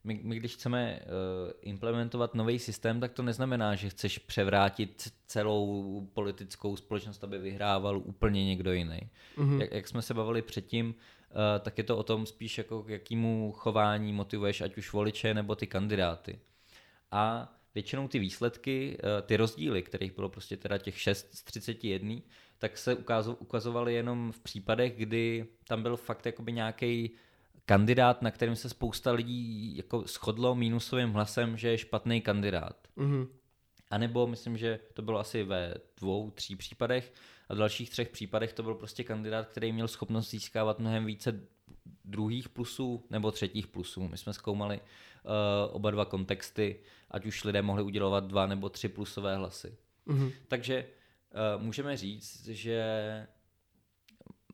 my, my když chceme uh, implementovat nový systém, tak to neznamená, že chceš převrátit celou politickou společnost, aby vyhrával úplně někdo jiný. Mm-hmm. Jak, jak jsme se bavili předtím, uh, tak je to o tom spíš jako k jakému chování motivuješ ať už voliče nebo ty kandidáty. A většinou ty výsledky, eh, ty rozdíly, kterých bylo prostě teda těch 6 z 31, tak se ukazovaly jenom v případech, kdy tam byl fakt jakoby nějaký kandidát, na kterém se spousta lidí jako shodlo mínusovým hlasem, že je špatný kandidát. Mm-hmm. A nebo myslím, že to bylo asi ve dvou, tří případech a v dalších třech případech to byl prostě kandidát, který měl schopnost získávat mnohem více druhých plusů nebo třetích plusů. My jsme zkoumali oba dva kontexty, ať už lidé mohli udělovat dva nebo tři plusové hlasy. Mm-hmm. Takže uh, můžeme říct, že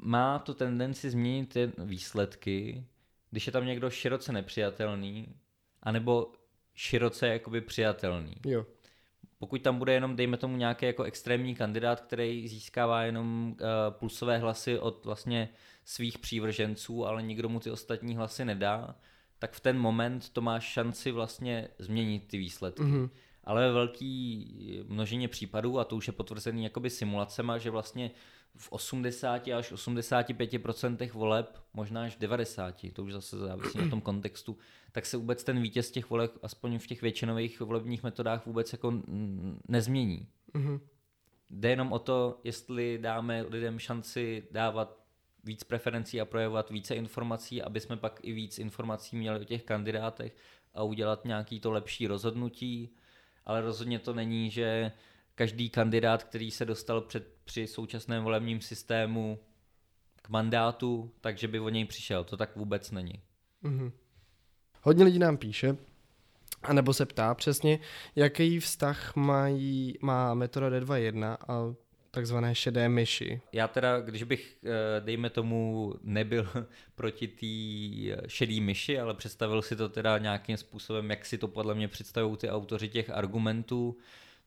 má to tendenci změnit ty výsledky, když je tam někdo široce nepřijatelný, anebo široce jakoby přijatelný. Jo. Pokud tam bude jenom, dejme tomu, nějaký jako extrémní kandidát, který získává jenom uh, plusové hlasy od vlastně svých přívrženců, ale nikdo mu ty ostatní hlasy nedá, tak v ten moment to má šanci vlastně změnit ty výsledky. Mm-hmm. Ale ve velký množině případů, a to už je potvrzený jakoby simulacema, že vlastně v 80 až 85% voleb, možná až 90, to už zase závisí na tom kontextu, tak se vůbec ten vítěz těch voleb, aspoň v těch většinových volebních metodách, vůbec jako nezmění. Mm-hmm. Jde jenom o to, jestli dáme lidem šanci dávat víc preferencí a projevovat více informací, aby jsme pak i víc informací měli o těch kandidátech a udělat nějaký to lepší rozhodnutí, ale rozhodně to není, že každý kandidát, který se dostal před, při současném volebním systému k mandátu, takže by o něj přišel. To tak vůbec není. Mm-hmm. Hodně lidí nám píše, a nebo se ptá přesně, jaký vztah mají, má metoda D2.1 a takzvané šedé myši. Já teda, když bych, eh, dejme tomu, nebyl proti té šedé myši, ale představil si to teda nějakým způsobem, jak si to podle mě představují ty autoři těch argumentů,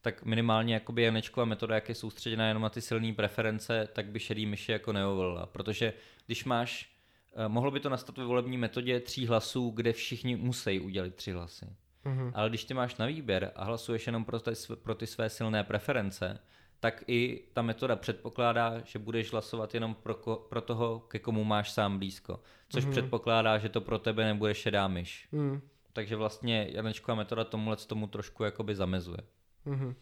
tak minimálně jakoby Janečková metoda, jak je soustředěná jenom na ty silné preference, tak by šedý myši jako neovolila. Protože když máš, eh, mohlo by to nastat ve volební metodě tří hlasů, kde všichni musí udělat tři hlasy. Mm-hmm. Ale když ty máš na výběr a hlasuješ jenom pro ty, pro ty své silné preference, tak i ta metoda předpokládá, že budeš hlasovat jenom pro, ko, pro toho, ke komu máš sám blízko. Což mm-hmm. předpokládá, že to pro tebe nebude šedá myš. Mm. Takže vlastně Janečková metoda tomuhle tomu trošku jakoby zamezuje. Mm-hmm.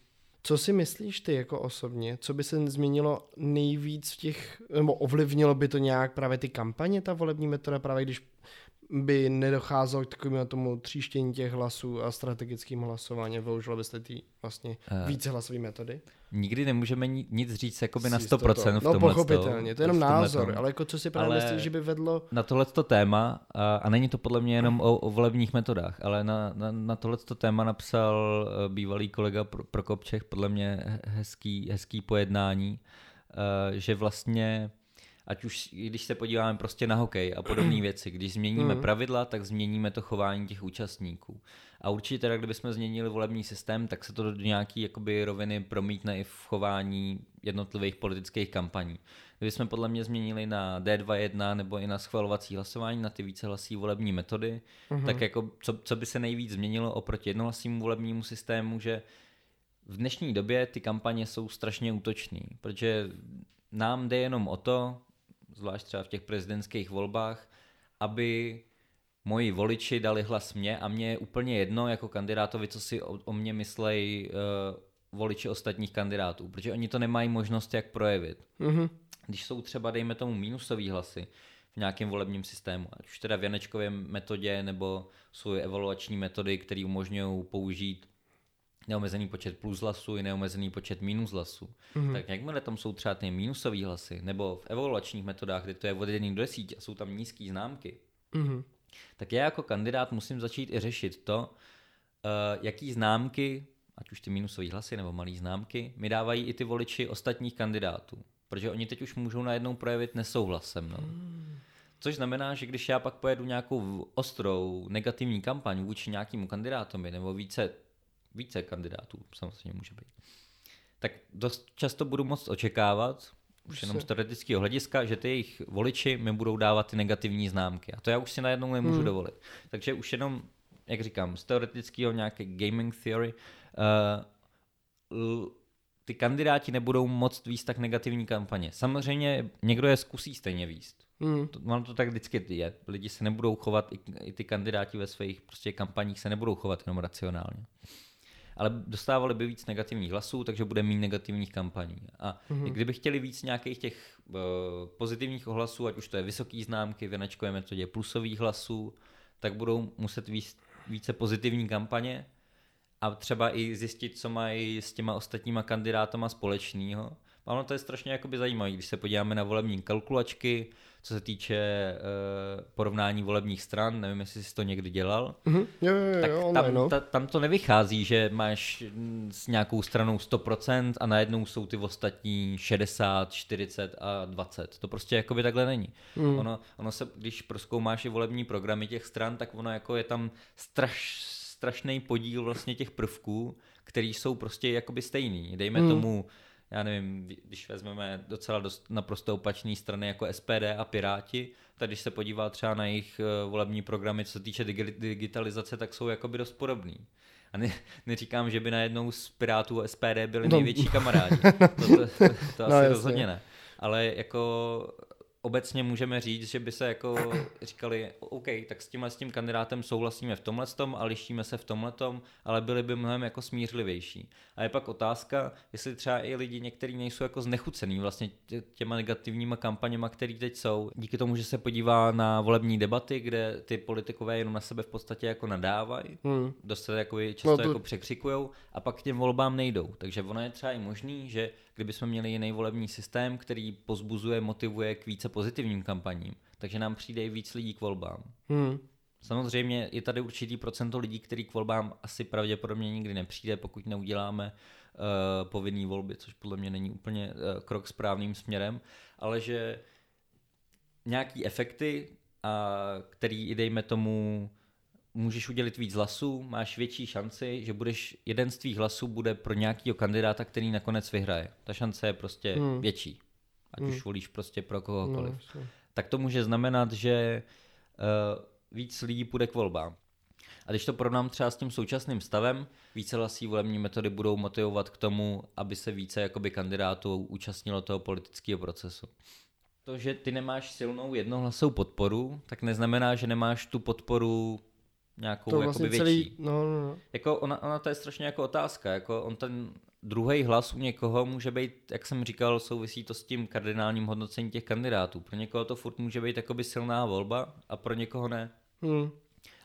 Co si myslíš ty jako osobně? Co by se změnilo nejvíc v těch, nebo ovlivnilo by to nějak právě ty kampaně, ta volební metoda, právě když by nedocházelo k takovému tomu tříštění těch hlasů a strategickým hlasováním, využilo byste ty vlastně uh, více hlasové metody? Nikdy nemůžeme nic říct jakoby na 100% v No pochopitelně, to je jenom názor, tom. ale jako co si právě myslíš, že by vedlo... Na tohleto téma, a, a není to podle mě jenom o, o volebních metodách, ale na, na, na tohleto téma napsal eh, bývalý kolega Prokopčech, podle mě hezký, hezký pojednání, uh, že vlastně ať už když se podíváme prostě na hokej a podobné věci, když změníme mm. pravidla, tak změníme to chování těch účastníků. A určitě teda, kdybychom změnili volební systém, tak se to do nějaké jakoby roviny promítne i v chování jednotlivých politických kampaní. Kdybychom podle mě změnili na D2.1 nebo i na schvalovací hlasování, na ty vícehlasí volební metody, mm-hmm. tak jako co, co by se nejvíc změnilo oproti jednohlasímu volebnímu systému, že v dnešní době ty kampaně jsou strašně útočné, protože nám jde jenom o to, zvlášť třeba v těch prezidentských volbách, aby moji voliči dali hlas mě a mě je úplně jedno jako kandidátovi, co si o, o mě myslejí uh, voliči ostatních kandidátů, protože oni to nemají možnost jak projevit. Mm-hmm. Když jsou třeba, dejme tomu, mínusový hlasy v nějakém volebním systému, ať už teda v Janečkově metodě nebo jsou evaluační metody, které umožňují použít neomezený počet plus hlasů i neomezený počet minus hlasů. Mm-hmm. Tak jakmile tam jsou třeba ty minusové hlasy, nebo v evaluačních metodách, kde to je od 1 do 10 a jsou tam nízké známky, mm-hmm. tak já jako kandidát musím začít i řešit to, uh, jaký známky, ať už ty minusové hlasy nebo malé známky, mi dávají i ty voliči ostatních kandidátů. Protože oni teď už můžou najednou projevit nesouhlas se mnou. Mm. Což znamená, že když já pak pojedu nějakou ostrou negativní kampaň vůči nějakému kandidátovi nebo více více kandidátů samozřejmě může být. Tak dost často budu moct očekávat, už jenom z teoretického hlediska, že ty jejich voliči mi budou dávat ty negativní známky. A to já už si najednou nemůžu hmm. dovolit. Takže už jenom, jak říkám, z teoretického nějaké gaming theory, uh, ty kandidáti nebudou moct výst tak negativní kampaně. Samozřejmě někdo je zkusí stejně výst. Hmm. To, ono to tak vždycky je. Lidi se nebudou chovat, i, i ty kandidáti ve svých prostě kampaních se nebudou chovat jenom racionálně ale dostávali by víc negativních hlasů, takže bude méně negativních kampaní. A mm-hmm. kdyby chtěli víc nějakých těch uh, pozitivních ohlasů, ať už to je vysoký známky, v metodě plusových hlasů, tak budou muset víc, více pozitivní kampaně a třeba i zjistit, co mají s těma ostatníma kandidátama společného. Ono to je strašně jakoby zajímavé, když se podíváme na volební kalkulačky, co se týče uh, porovnání volebních stran, nevím, jestli jsi to někdy dělal, mm-hmm. jo, jo, jo, tak jo, tam, no. ta, tam to nevychází, že máš s nějakou stranou 100% a najednou jsou ty ostatní 60, 40 a 20. To prostě jakoby takhle není. Mm. Ono, ono se, když proskoumáš i volební programy těch stran, tak ono jako je tam straš, strašný podíl vlastně těch prvků, který jsou prostě jakoby stejný. Dejme mm. tomu já nevím, když vezmeme docela dost naprosto opačné strany jako SPD a Piráti, tak když se podívá třeba na jejich eh, volební programy, co se týče digitalizace, tak jsou jakoby dost podobný. A ne, neříkám, že by najednou z Pirátů a SPD byli no. největší kamarádi. To, to, to, to no, asi jasně. rozhodně ne. Ale jako obecně můžeme říct, že by se jako říkali, OK, tak s tímhle s tím kandidátem souhlasíme v tomhle tom a lišíme se v tomhle tom, ale byli by mnohem jako smířlivější. A je pak otázka, jestli třeba i lidi někteří nejsou jako znechucený vlastně těma negativníma kampaněma, které teď jsou. Díky tomu, že se podívá na volební debaty, kde ty politikové jenom na sebe v podstatě jako nadávají, hmm. dost se jako často no to... jako překřikujou a pak k těm volbám nejdou. Takže ono je třeba i možný, že kdybychom měli jiný volební systém, který pozbuzuje, motivuje k více pozitivním kampaním, takže nám přijde i víc lidí k volbám. Hmm. Samozřejmě je tady určitý procento lidí, který k volbám asi pravděpodobně nikdy nepřijde, pokud neuděláme uh, povinný volby, což podle mě není úplně uh, krok správným směrem, ale že nějaký efekty, a který, dejme tomu, můžeš udělit víc hlasů, máš větší šanci, že budeš, jeden z tvých hlasů bude pro nějakého kandidáta, který nakonec vyhraje. Ta šance je prostě hmm. větší, ať hmm. už volíš prostě pro kohokoliv. No, tak to může znamenat, že uh, víc lidí půjde k volbám. A když to porovnám třeba s tím současným stavem, více hlasí volební metody budou motivovat k tomu, aby se více jakoby kandidátů účastnilo toho politického procesu. To, že ty nemáš silnou jednohlasou podporu, tak neznamená, že nemáš tu podporu nějakou to vlastně jakoby celý, větší. No, no, no. Jako ona, ona to je strašně jako otázka, jako on ten druhý hlas u někoho může být, jak jsem říkal, souvisí to s tím kardinálním hodnocením těch kandidátů. Pro někoho to furt může být jakoby silná volba a pro někoho ne. Hmm.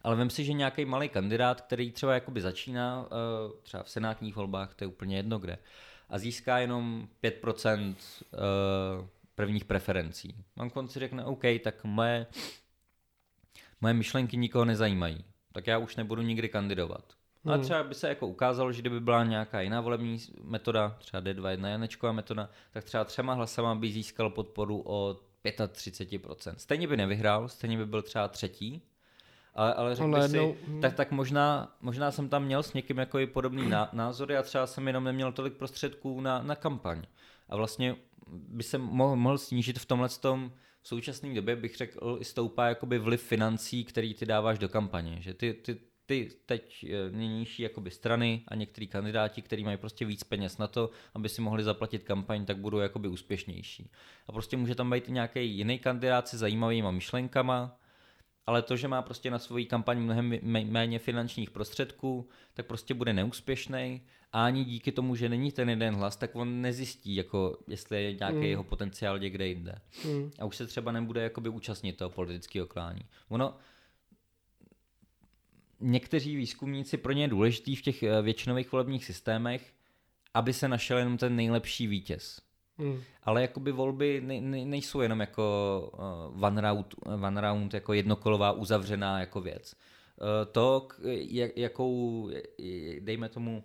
Ale vím si, že nějaký malý kandidát, který třeba jakoby začíná uh, třeba v senátních volbách, to je úplně jedno kde, a získá jenom 5% uh, eh, prvních preferencí. On konci řekne, OK, tak moje, moje myšlenky nikoho nezajímají tak já už nebudu nikdy kandidovat. Hmm. A třeba by se jako ukázalo, že kdyby byla nějaká jiná volební metoda, třeba D2, Janečková metoda, tak třeba třema hlasama by získal podporu o 35%. Stejně by nevyhrál, stejně by byl třeba třetí, ale, ale řekl no, si, tak, tak možná, možná jsem tam měl s někým jako i podobný názory a třeba jsem jenom neměl tolik prostředků na, na kampaň. A vlastně by se mohl, mohl snížit v tomhle tom, v současné době bych řekl, i stoupá jakoby vliv financí, který ty dáváš do kampaně. Že ty, ty, ty teď eh, nynější jakoby strany a některý kandidáti, kteří mají prostě víc peněz na to, aby si mohli zaplatit kampaň, tak budou jakoby úspěšnější. A prostě může tam být nějaký jiný kandidát se zajímavýma myšlenkama, ale to, že má prostě na svoji kampaň mnohem méně finančních prostředků, tak prostě bude neúspěšný a ani díky tomu, že není ten jeden hlas, tak on nezjistí, jako jestli je nějaký mm. jeho potenciál někde jinde. Mm. A už se třeba nebude jakoby účastnit toho politického klání. Ono, někteří výzkumníci pro ně je důležitý v těch eh, většinových volebních systémech, aby se našel jenom ten nejlepší vítěz. Hmm. Ale jakoby volby ne, ne, nejsou jenom jako uh, one, round, one round, jako jednokolová uzavřená jako věc. Uh, to, jak, jakou, dejme tomu,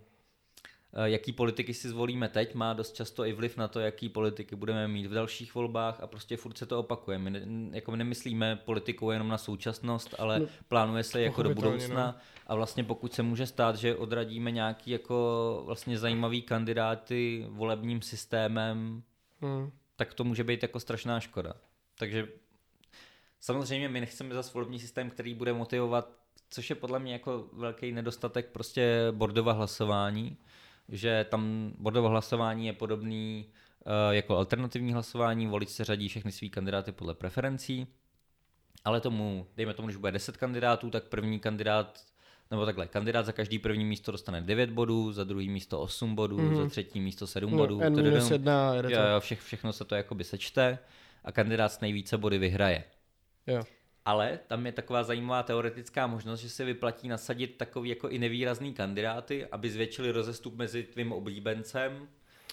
jaký politiky si zvolíme teď, má dost často i vliv na to, jaký politiky budeme mít v dalších volbách a prostě furt se to opakuje. My ne, jako nemyslíme politikou jenom na současnost, ale no, plánuje se jako do budoucna no. a vlastně pokud se může stát, že odradíme nějaký jako vlastně zajímavý kandidáty volebním systémem, hmm. tak to může být jako strašná škoda. Takže samozřejmě my nechceme zase volební systém, který bude motivovat, což je podle mě jako velký nedostatek prostě bordova hlasování, že tam bodové hlasování je podobný uh, jako alternativní hlasování, volič se řadí všechny svý kandidáty podle preferencí, ale tomu, dejme tomu, když bude 10 kandidátů, tak první kandidát nebo takhle, kandidát za každý první místo dostane 9 bodů, za druhý místo 8 bodů, mm-hmm. za třetí místo 7 no, bodů. N minus 1, jo, jo, vše, všechno se to jakoby sečte a kandidát s nejvíce body vyhraje. Jo. Ale tam je taková zajímavá teoretická možnost, že se vyplatí nasadit takový jako i nevýrazný kandidáty, aby zvětšili rozestup mezi tvým oblíbencem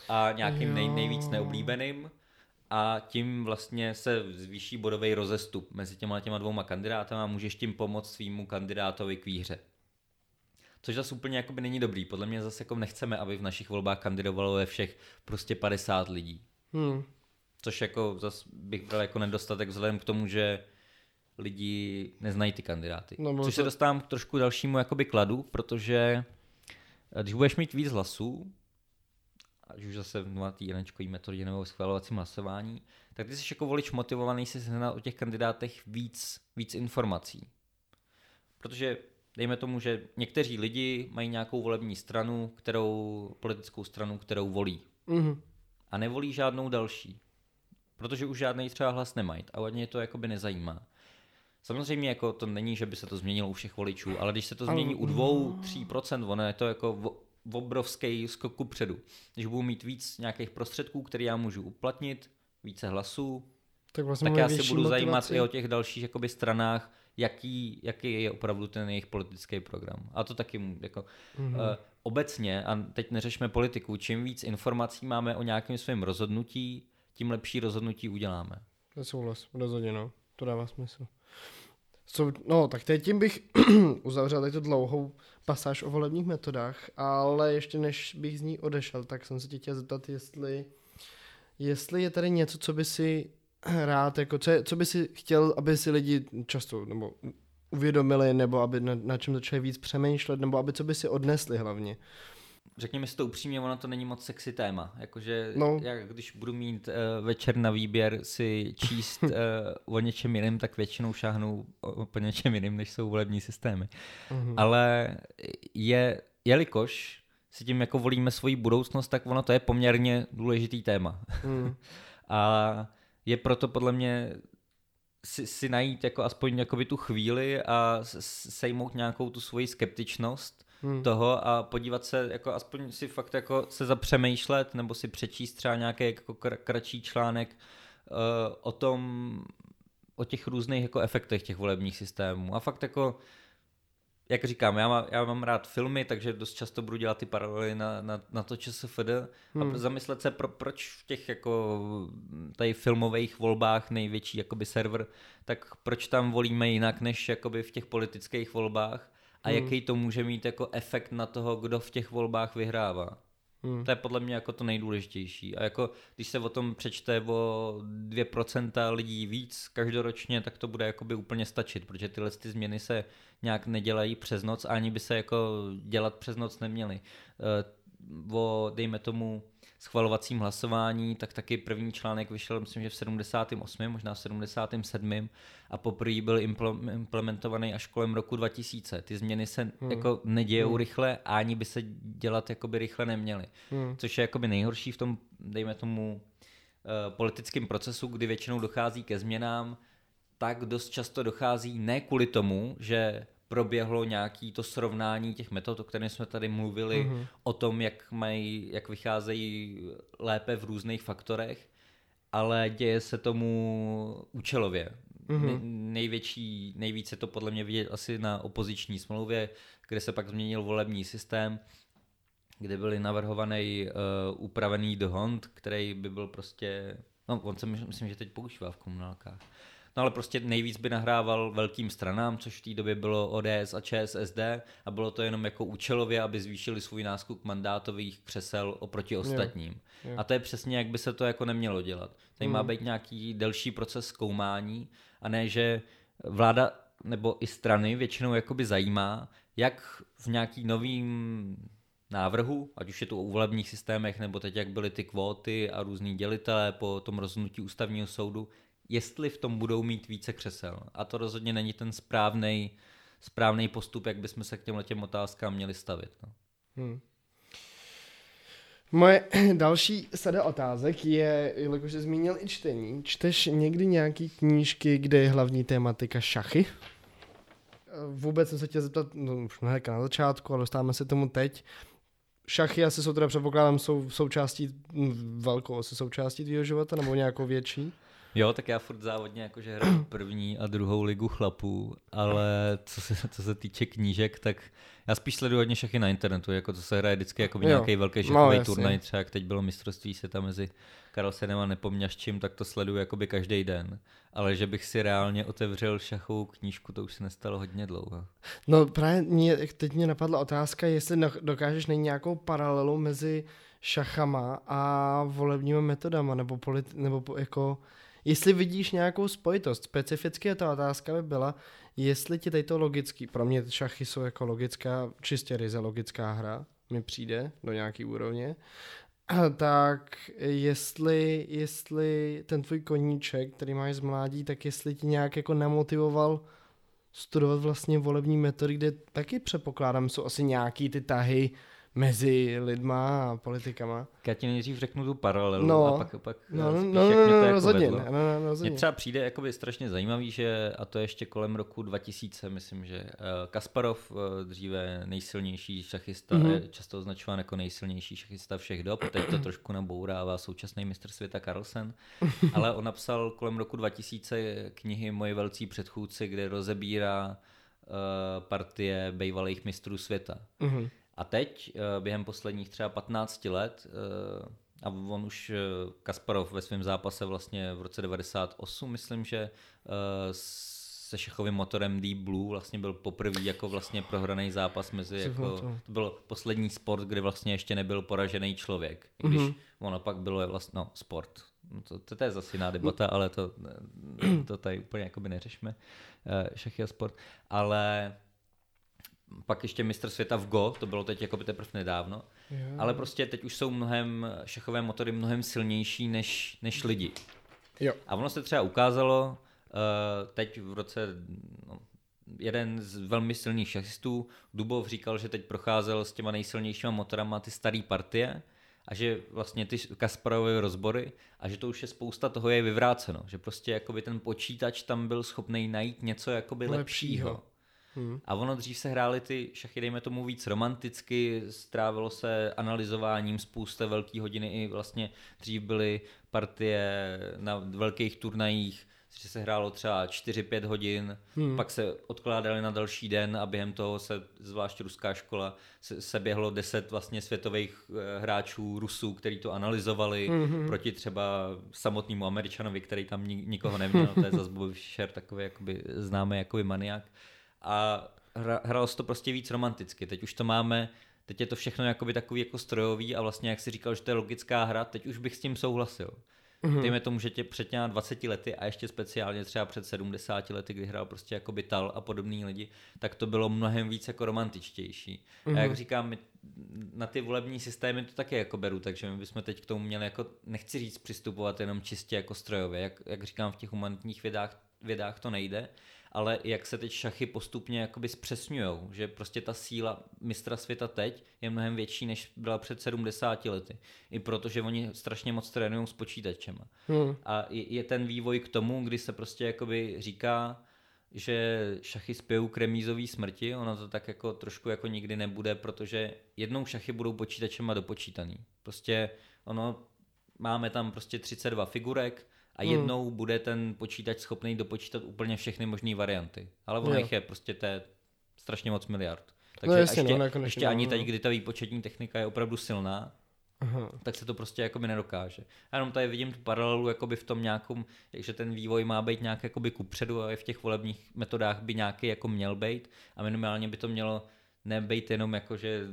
a nějakým nej, nejvíc neoblíbeným a tím vlastně se zvýší bodový rozestup mezi těma těma dvouma kandidáty a můžeš tím pomoct svýmu kandidátovi k výhře. Což zase úplně jakoby není dobrý. Podle mě zase jako nechceme, aby v našich volbách kandidovalo ve všech prostě 50 lidí. Hmm. Což jako zase bych byl jako nedostatek vzhledem k tomu, že lidi neznají ty kandidáty. No, Což to... se dostávám k trošku dalšímu jakoby kladu, protože eh, když budeš mít víc hlasů, ať už zase v té jenečkové metodě nebo schvalovacím hlasování, tak ty jsi jako volič motivovaný si sehnat o těch kandidátech víc, víc informací. Protože dejme tomu, že někteří lidi mají nějakou volební stranu, kterou, politickou stranu, kterou volí. Mm-hmm. A nevolí žádnou další. Protože už žádný třeba hlas nemají a hodně to jakoby nezajímá. Samozřejmě jako to není, že by se to změnilo u všech voličů, ale když se to změní u dvou, tří procent, ono je to jako obrovský skok předu. Když budu mít víc nějakých prostředků, které já můžu uplatnit, více hlasů, tak, vlastně tak já se budu motivaci. zajímat i o těch dalších jakoby, stranách, jaký, jaký je opravdu ten jejich politický program. A to taky jako mm-hmm. uh, obecně, a teď neřešme politiku, čím víc informací máme o nějakém svém rozhodnutí, tím lepší rozhodnutí uděláme. To je souhlas, rozhodně no, to dává smysl. So, no, tak teď tím bych uzavřel tady tu dlouhou pasáž o volebních metodách, ale ještě než bych z ní odešel, tak jsem se tě chtěl zeptat, jestli, jestli je tady něco, co by si rád, jako co, je, co by si chtěl, aby si lidi často nebo uvědomili, nebo aby na, na čem začali víc přemýšlet, nebo aby co by si odnesli hlavně. Řekněme si to upřímně, ono to není moc sexy téma. Jakože no. jak když budu mít uh, večer na výběr si číst uh, o něčem jiném, tak většinou šáhnu o, po něčem jiném, než jsou volební systémy. Mm-hmm. Ale je, jelikož si tím jako volíme svoji budoucnost, tak ono to je poměrně důležitý téma. Mm. A je proto podle mě si, si najít jako aspoň jakoby tu chvíli a sejmout nějakou tu svoji skeptičnost hmm. toho a podívat se, jako aspoň si fakt jako se zapřemýšlet nebo si přečíst třeba nějaký jako kr- kratší článek uh, o tom, o těch různých jako efektech těch volebních systémů a fakt jako jak říkám, já, má, já mám rád filmy, takže dost často budu dělat ty paralely na, na, na to ČSFD hmm. a zamyslet se, pro, proč v těch jako tady filmových volbách největší jakoby server, tak proč tam volíme jinak než jakoby v těch politických volbách a hmm. jaký to může mít jako efekt na toho, kdo v těch volbách vyhrává. Hmm. To je podle mě jako to nejdůležitější. A jako když se o tom přečte o 2% lidí víc každoročně, tak to bude jakoby úplně stačit, protože tyhle ty změny se nějak nedělají přes noc, ani by se jako dělat přes noc neměly. Eh, o, dejme tomu, schvalovacím hlasování, tak taky první článek vyšel, myslím, že v 78., možná v 77. a poprvé byl implementovaný až kolem roku 2000. Ty změny se hmm. jako nedějou hmm. rychle a ani by se dělat jakoby rychle neměly. Hmm. Což je jakoby nejhorší v tom, dejme tomu, uh, politickém procesu, kdy většinou dochází ke změnám, tak dost často dochází ne kvůli tomu, že proběhlo nějaký to srovnání těch metod, o kterém jsme tady mluvili, mm-hmm. o tom, jak, mají, jak vycházejí lépe v různých faktorech, ale děje se tomu účelově. mm-hmm. největší, nejvíce to podle mě vidět asi na opoziční smlouvě, kde se pak změnil volební systém, kde byly navrhovaný uh, upravený dohond, který by byl prostě, no on se myslím, že teď používá v komunálkách. No ale prostě nejvíc by nahrával velkým stranám, což v té době bylo ODS a ČSSD a bylo to jenom jako účelově, aby zvýšili svůj náskok mandátových křesel oproti ostatním. Jo, jo. A to je přesně, jak by se to jako nemělo dělat. Tady hmm. má být nějaký delší proces zkoumání a ne, že vláda nebo i strany většinou jakoby zajímá, jak v nějaký novým návrhu, ať už je to o volebních systémech, nebo teď jak byly ty kvóty a různý dělitelé po tom rozhodnutí ústavního soudu, jestli v tom budou mít více křesel. A to rozhodně není ten správný správný postup, jak bychom se k těmhle těm otázkám měli stavit. No. Hmm. Moje další sada otázek je, jelikož jsi zmínil i čtení, čteš někdy nějaký knížky, kde je hlavní tématika šachy? Vůbec jsem se chtěl zeptat, no už na začátku, ale dostáváme se tomu teď. Šachy asi jsou teda předpokládám, jsou součástí, velkou asi součástí tvýho života, nebo nějakou větší? Jo, tak já furt závodně jakože hraju první a druhou ligu chlapů, ale co se, co se týče knížek, tak já spíš sleduju hodně šachy na internetu, jako co se hraje vždycky jako nějaký velký šachový no, turnaj, třeba jak teď bylo mistrovství světa mezi Karlsenem a Nepomňaščím, tak to sleduju jakoby každý den. Ale že bych si reálně otevřel šachovou knížku, to už se nestalo hodně dlouho. No právě mě, teď mě napadla otázka, jestli dokážeš najít nějakou paralelu mezi šachama a volebními metodama, nebo, polit, nebo jako jestli vidíš nějakou spojitost. Specificky ta otázka by byla, jestli ti tady to logický, pro mě šachy jsou jako logická, čistě ryze logická hra, mi přijde do nějaký úrovně, tak jestli, jestli ten tvůj koníček, který máš z mládí, tak jestli ti nějak jako nemotivoval studovat vlastně volební metody, kde taky předpokládám, jsou asi nějaký ty tahy, mezi lidma a politikama. Já ti nejdřív řeknu tu paralelu no, a pak, pak no, no, no, no, no, jako rozhodně, no, no, no, rozhodně. Mně třeba přijde jakoby strašně zajímavý, že a to ještě kolem roku 2000, myslím, že uh, Kasparov, uh, dříve nejsilnější šachista, mm-hmm. je často označován jako nejsilnější šachista všech dob, teď to trošku nabourává současný mistr světa Carlsen, ale on napsal kolem roku 2000 knihy Moji velcí předchůdci, kde rozebírá partie bývalých mistrů světa. Mm-hmm. A teď, eh, během posledních třeba 15 let, eh, a on už eh, Kasparov ve svém zápase vlastně v roce 98, myslím, že se šachovým motorem Deep Blue vlastně byl poprvé jako vlastně prohraný zápas mezi jako, to byl poslední sport, kdy vlastně ještě nebyl poražený člověk. I když mm-hmm. ono pak bylo vlastně, no, sport. No, to, to, to je zase jiná debata, ale to, to tady úplně jakoby neřešme, šachy a sport. Ale pak ještě mistr světa v Go, to bylo teď jako by teprve nedávno, jo. ale prostě teď už jsou mnohem, šachové motory mnohem silnější než, než lidi. Jo. A ono se třeba ukázalo, uh, teď v roce, no, jeden z velmi silných šachistů, Dubov, říkal, že teď procházel s těma nejsilnějšíma motorama ty staré partie a že vlastně ty Kasparové rozbory a že to už je spousta toho je vyvráceno, že prostě jakoby ten počítač tam byl schopný najít něco jakoby lepšího. lepšího. Hmm. A ono dřív se hrály ty šachy, dejme tomu víc romanticky, strávilo se analyzováním spousta velký hodiny i vlastně dřív byly partie na velkých turnajích, že se hrálo třeba 4-5 hodin, hmm. pak se odkládali na další den a během toho se, zvlášť ruská škola, se, se běhlo 10 vlastně světových eh, hráčů Rusů, kteří to analyzovali hmm. proti třeba samotnému Američanovi, který tam nikoho neměl, to je zase Bobby Fischer, takový jakoby známý jakoby maniak a hra, hralo se to prostě víc romanticky. Teď už to máme, teď je to všechno jakoby takový jako strojový a vlastně jak si říkal, že to je logická hra, teď už bych s tím souhlasil. Mm-hmm. Dejme tomu, že tě před těma 20 lety a ještě speciálně třeba před 70 lety, kdy hrál prostě jako Tal a podobní lidi, tak to bylo mnohem víc jako romantičtější. Mm-hmm. A jak mhm. říkám, my na ty volební systémy to také jako beru, takže my bychom teď k tomu měli jako, nechci říct, přistupovat jenom čistě jako strojově. Jak, jak říkám, v těch humanitních vědách, vědách to nejde, ale jak se teď šachy postupně jakoby zpřesňujou, že prostě ta síla mistra světa teď je mnohem větší, než byla před 70 lety. I protože oni strašně moc trénují s počítačema. Hmm. A je, je ten vývoj k tomu, kdy se prostě jakoby říká, že šachy spějou k remízový smrti, ono to tak jako trošku jako nikdy nebude, protože jednou šachy budou počítačema dopočítaný. Prostě ono, máme tam prostě 32 figurek, a Hmm. jednou bude ten počítač schopný dopočítat úplně všechny možné varianty. Ale ono jich je prostě je strašně moc miliard. Takže No jasně, ještě, no, nakonec ještě no, ani no. teď, kdy ta výpočetní technika je opravdu silná, Aha. tak se to prostě jakoby nedokáže. A jenom tady vidím tu paralelu jakoby v tom nějakém, že ten vývoj má být nějak jakoby kupředu a i v těch volebních metodách by nějaký jako měl být a minimálně by to mělo nebejt jenom jako, že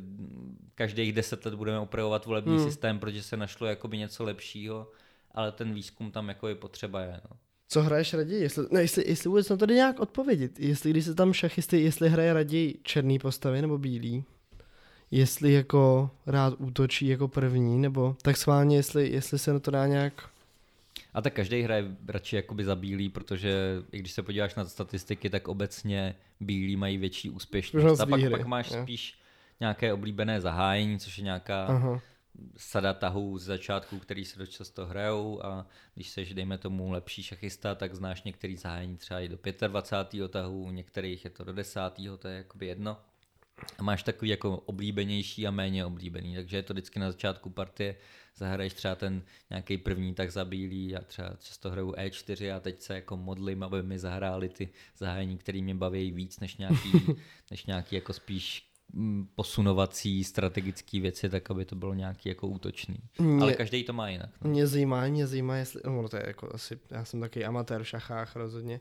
každých deset let budeme opravovat volební Hmm. systém, protože se našlo jakoby něco lepšího, ale ten výzkum tam jako je potřeba je. No. Co hraješ raději? Jestli, ne, jestli, jestli vůbec na to jde nějak odpovědět. Jestli když se tam šachisty, jestli hraje raději černý postavy nebo bílý. Jestli jako rád útočí jako první, nebo tak schválně, jestli, jestli se na to dá nějak... A tak každý hraje radši jakoby za bílý, protože i když se podíváš na statistiky, tak obecně bílí mají větší úspěšnost. A pak, pak máš jo. spíš nějaké oblíbené zahájení, což je nějaká Aha. Sada tahů z začátku, který se dost často hrajou a když seš, dejme tomu, lepší šachista, tak znáš některý zahájení třeba i do 25. tahu, u některých je to do 10. to je jakoby jedno. A máš takový jako oblíbenější a méně oblíbený, takže je to vždycky na začátku partie, zahraješ třeba ten nějaký první tak za bílý a třeba často hraju E4 a teď se jako modlím, aby mi zahráli ty zahájení, které mě baví víc než nějaký, než nějaký jako spíš posunovací strategické věci, tak aby to bylo nějaký jako útočný. Mě- Ale každý to má jinak. No. Mě zajímá, mě zajímá, jestli, no to je jako asi, já jsem taky amatér v šachách rozhodně,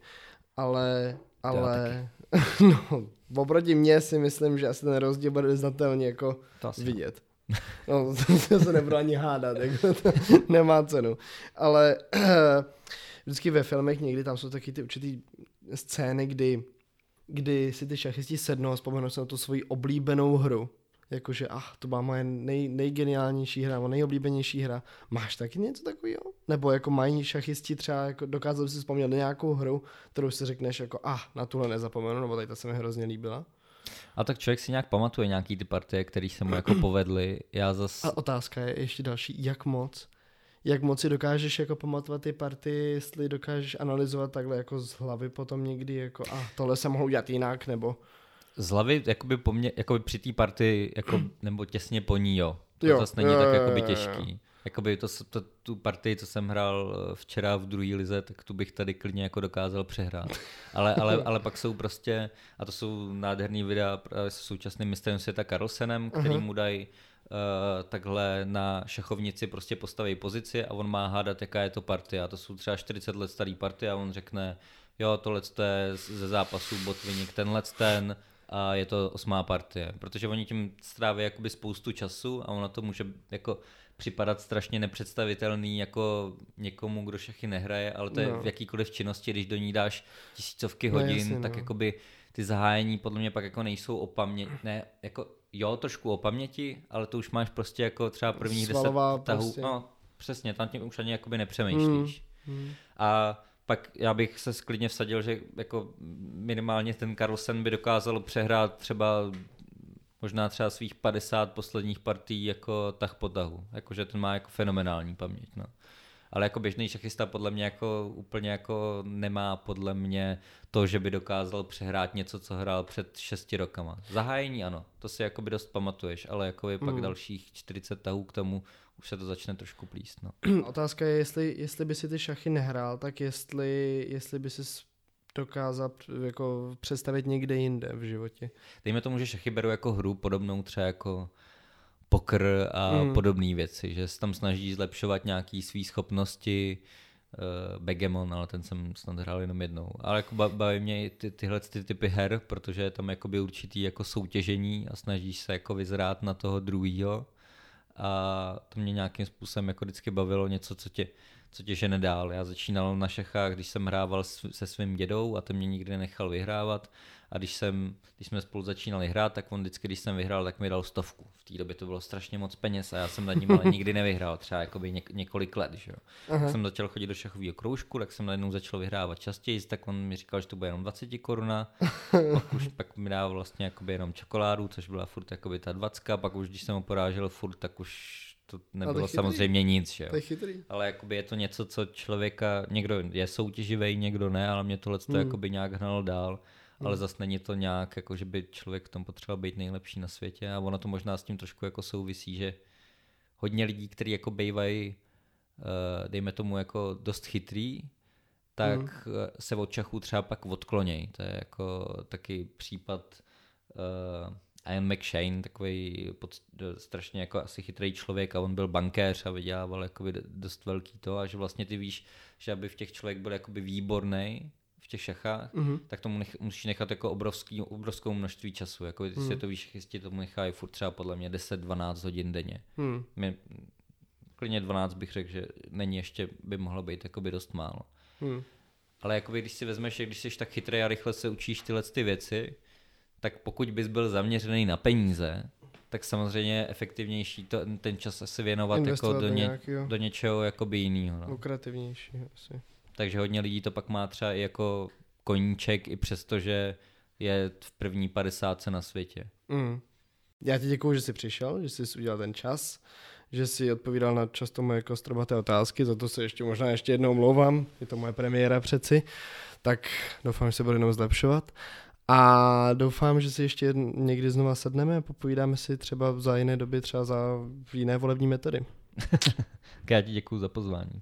ale, ale, no, oproti mně si myslím, že asi ten rozdíl bude znatelně jako To asi vidět. No, to se nebudu ani hádat, jako to nemá cenu. Ale vždycky ve filmech někdy tam jsou taky ty určitý scény, kdy, kdy si ty šachisti sednou a vzpomenou se na tu svoji oblíbenou hru. Jakože, ach, to má moje nej, nejgeniálnější hra, nebo nejoblíbenější hra. Máš taky něco takového? Nebo jako mají šachisti třeba, jako dokázal bys si vzpomnět na nějakou hru, kterou si řekneš jako, ah, na tuhle nezapomenu, nebo tady ta se mi hrozně líbila. A tak člověk si nějak pamatuje nějaký ty partie, které se mu jako povedly. Já zas... A otázka je ještě další, jak moc? Jak moc si dokážeš jako pamatovat ty party, jestli dokážeš analyzovat takhle jako z hlavy potom někdy, jako a tohle jsem mohl udělat jinak, nebo Z hlavy, jakoby, po mně, jakoby při té partii, jako, nebo těsně po ní, jo. To Jo, zase není jo, tak jakoby jo, jo. těžký. Jakoby to, to, tu partii, co jsem hrál eh, včera v druhé lize, tak tu bych tady klidně jako dokázal přehrát. Ale, ale, ale pak jsou prostě, a to jsou nádherný videa právě s současným mistrem světa Carlsenem, který mu dají takhle na šachovnici prostě postaví pozici a on má hádat, jaká je to partie. A to jsou třeba 40 let starý partie a on řekne, jo, tohle je ze zápasu Botvinik, tenhle ten a je to osmá partie. Protože oni tím stráví jakoby spoustu času a ono to může jako připadat strašně nepředstavitelný jako někomu, kdo šachy nehraje, ale to je No. v jakýkoliv činnosti, když do ní dáš tisícovky No hodin, jasně, tak no. jakoby ty zahájení podle mě pak jako nejsou o paměti, ne, jako jo, trošku o paměti, ale to už máš prostě jako třeba prvních deset Svalová tahů, prostě. no přesně, tam tím už ani jakoby nepřemýšlíš. Hmm. A pak já bych se sklidně vsadil, že jako minimálně ten Carlsen by dokázal přehrát třeba možná třeba svých 50 posledních partí jako tah po tahu. Jakože ten má jako fenomenální paměť. No. Ale jako běžný šachista podle mě jako úplně jako nemá podle mě to, že by dokázal přehrát něco, co hrál před šesti rokama. Zahájení ano, to si jakoby dost pamatuješ, ale jako je pak Mm. dalších 40 tahů k tomu už se to začne trošku plíst. No. Otázka je, jestli, jestli by si ty šachy nehrál, tak jestli, jestli by si dokázal jako představit někde jinde v životě. Dejme tomu, že šachy beru jako hru podobnou třeba jako pokr a Mm. podobné věci, že se tam snaží zlepšovat nějaký své schopnosti, uh, Begemon, ale ten jsem snad hrál jenom jednou. Ale jako ba- baví mě i ty, tyhle ty typy her, protože je tam jakoby určitý jako soutěžení a snažíš se jako vyzrát na toho druhýho a to mě nějakým způsobem jako vždycky bavilo něco, co tě, co tě žene dál. Já začínal na šachách, když jsem hrával s- se svým dědou a ten mě nikdy nechal vyhrávat a když, jsem, když jsme spolu začínali hrát, tak on vždycky, když jsem vyhrál, tak mi dal stovku. V té době to bylo strašně moc peněz a já jsem nad ním ale nikdy nevyhrál, třeba jakoby něk, několik let. Že jo. Tak jsem začal chodit do šachového kroužku, tak jsem najednou začal vyhrávat častěji, tak on mi říkal, že to bude jenom 20 koruna, pak už pak mi dával vlastně jakoby jenom čokoládu, což byla furt jakoby ta 20, pak už když jsem ho porážel furt, tak už to nebylo chytrý. samozřejmě nic. Že jo. To je chytrý. Ale jakoby je to něco, co člověka, někdo je soutěživý, někdo ne, ale mě tohle to Hmm. jakoby nějak hnalo dál. Ale zase není to nějak, jako že by člověk v tom potřeboval být nejlepší na světě a ono to možná s tím trošku jako souvisí, že hodně lidí, kteří jako bývají dejme tomu jako dost chytrý, tak mm. se od Čachů třeba pak odkloněj. To je jako taky případ uh, Ian McShane, takový pod, strašně jako asi chytrý člověk a on byl bankéř a vydělával jakoby dost velký to a že vlastně ty víš, že aby v těch člověk byl jakoby výborný v těch šachách, mm-hmm. tak tomu nech, musíš nechat jako obrovský, obrovskou množství času. Jako ty mm. to víš, jestli tomu nechají furt třeba podle mě 10-12 hodin denně. Mm. Mě, klidně 12 bych řekl, že není ještě, by mohlo být jakoby dost málo. Mm. Ale jakoby, když si vezmeš, že když jsi tak chytrý a rychle se učíš tyhle ty věci, tak pokud bys byl zaměřený na peníze, tak samozřejmě je efektivnější to, ten čas asi věnovat jako do, ně, do něčeho jakoby jiného. No. Lukrativnější asi. Takže hodně lidí to pak má třeba i jako koníček, i přesto, že je v první padesátce na světě. Mm. Já ti děkuji, že jsi přišel, že jsi udělal ten čas, že jsi odpovídal na často moje kostrobaté otázky, za to se ještě možná ještě jednou mlouvám, je to moje premiéra přeci, tak doufám, že se bude jenom zlepšovat. A doufám, že si ještě někdy znova sedneme a popovídáme si třeba za jiné doby, třeba za jiné volební metody. Já ti děkuji za pozvání.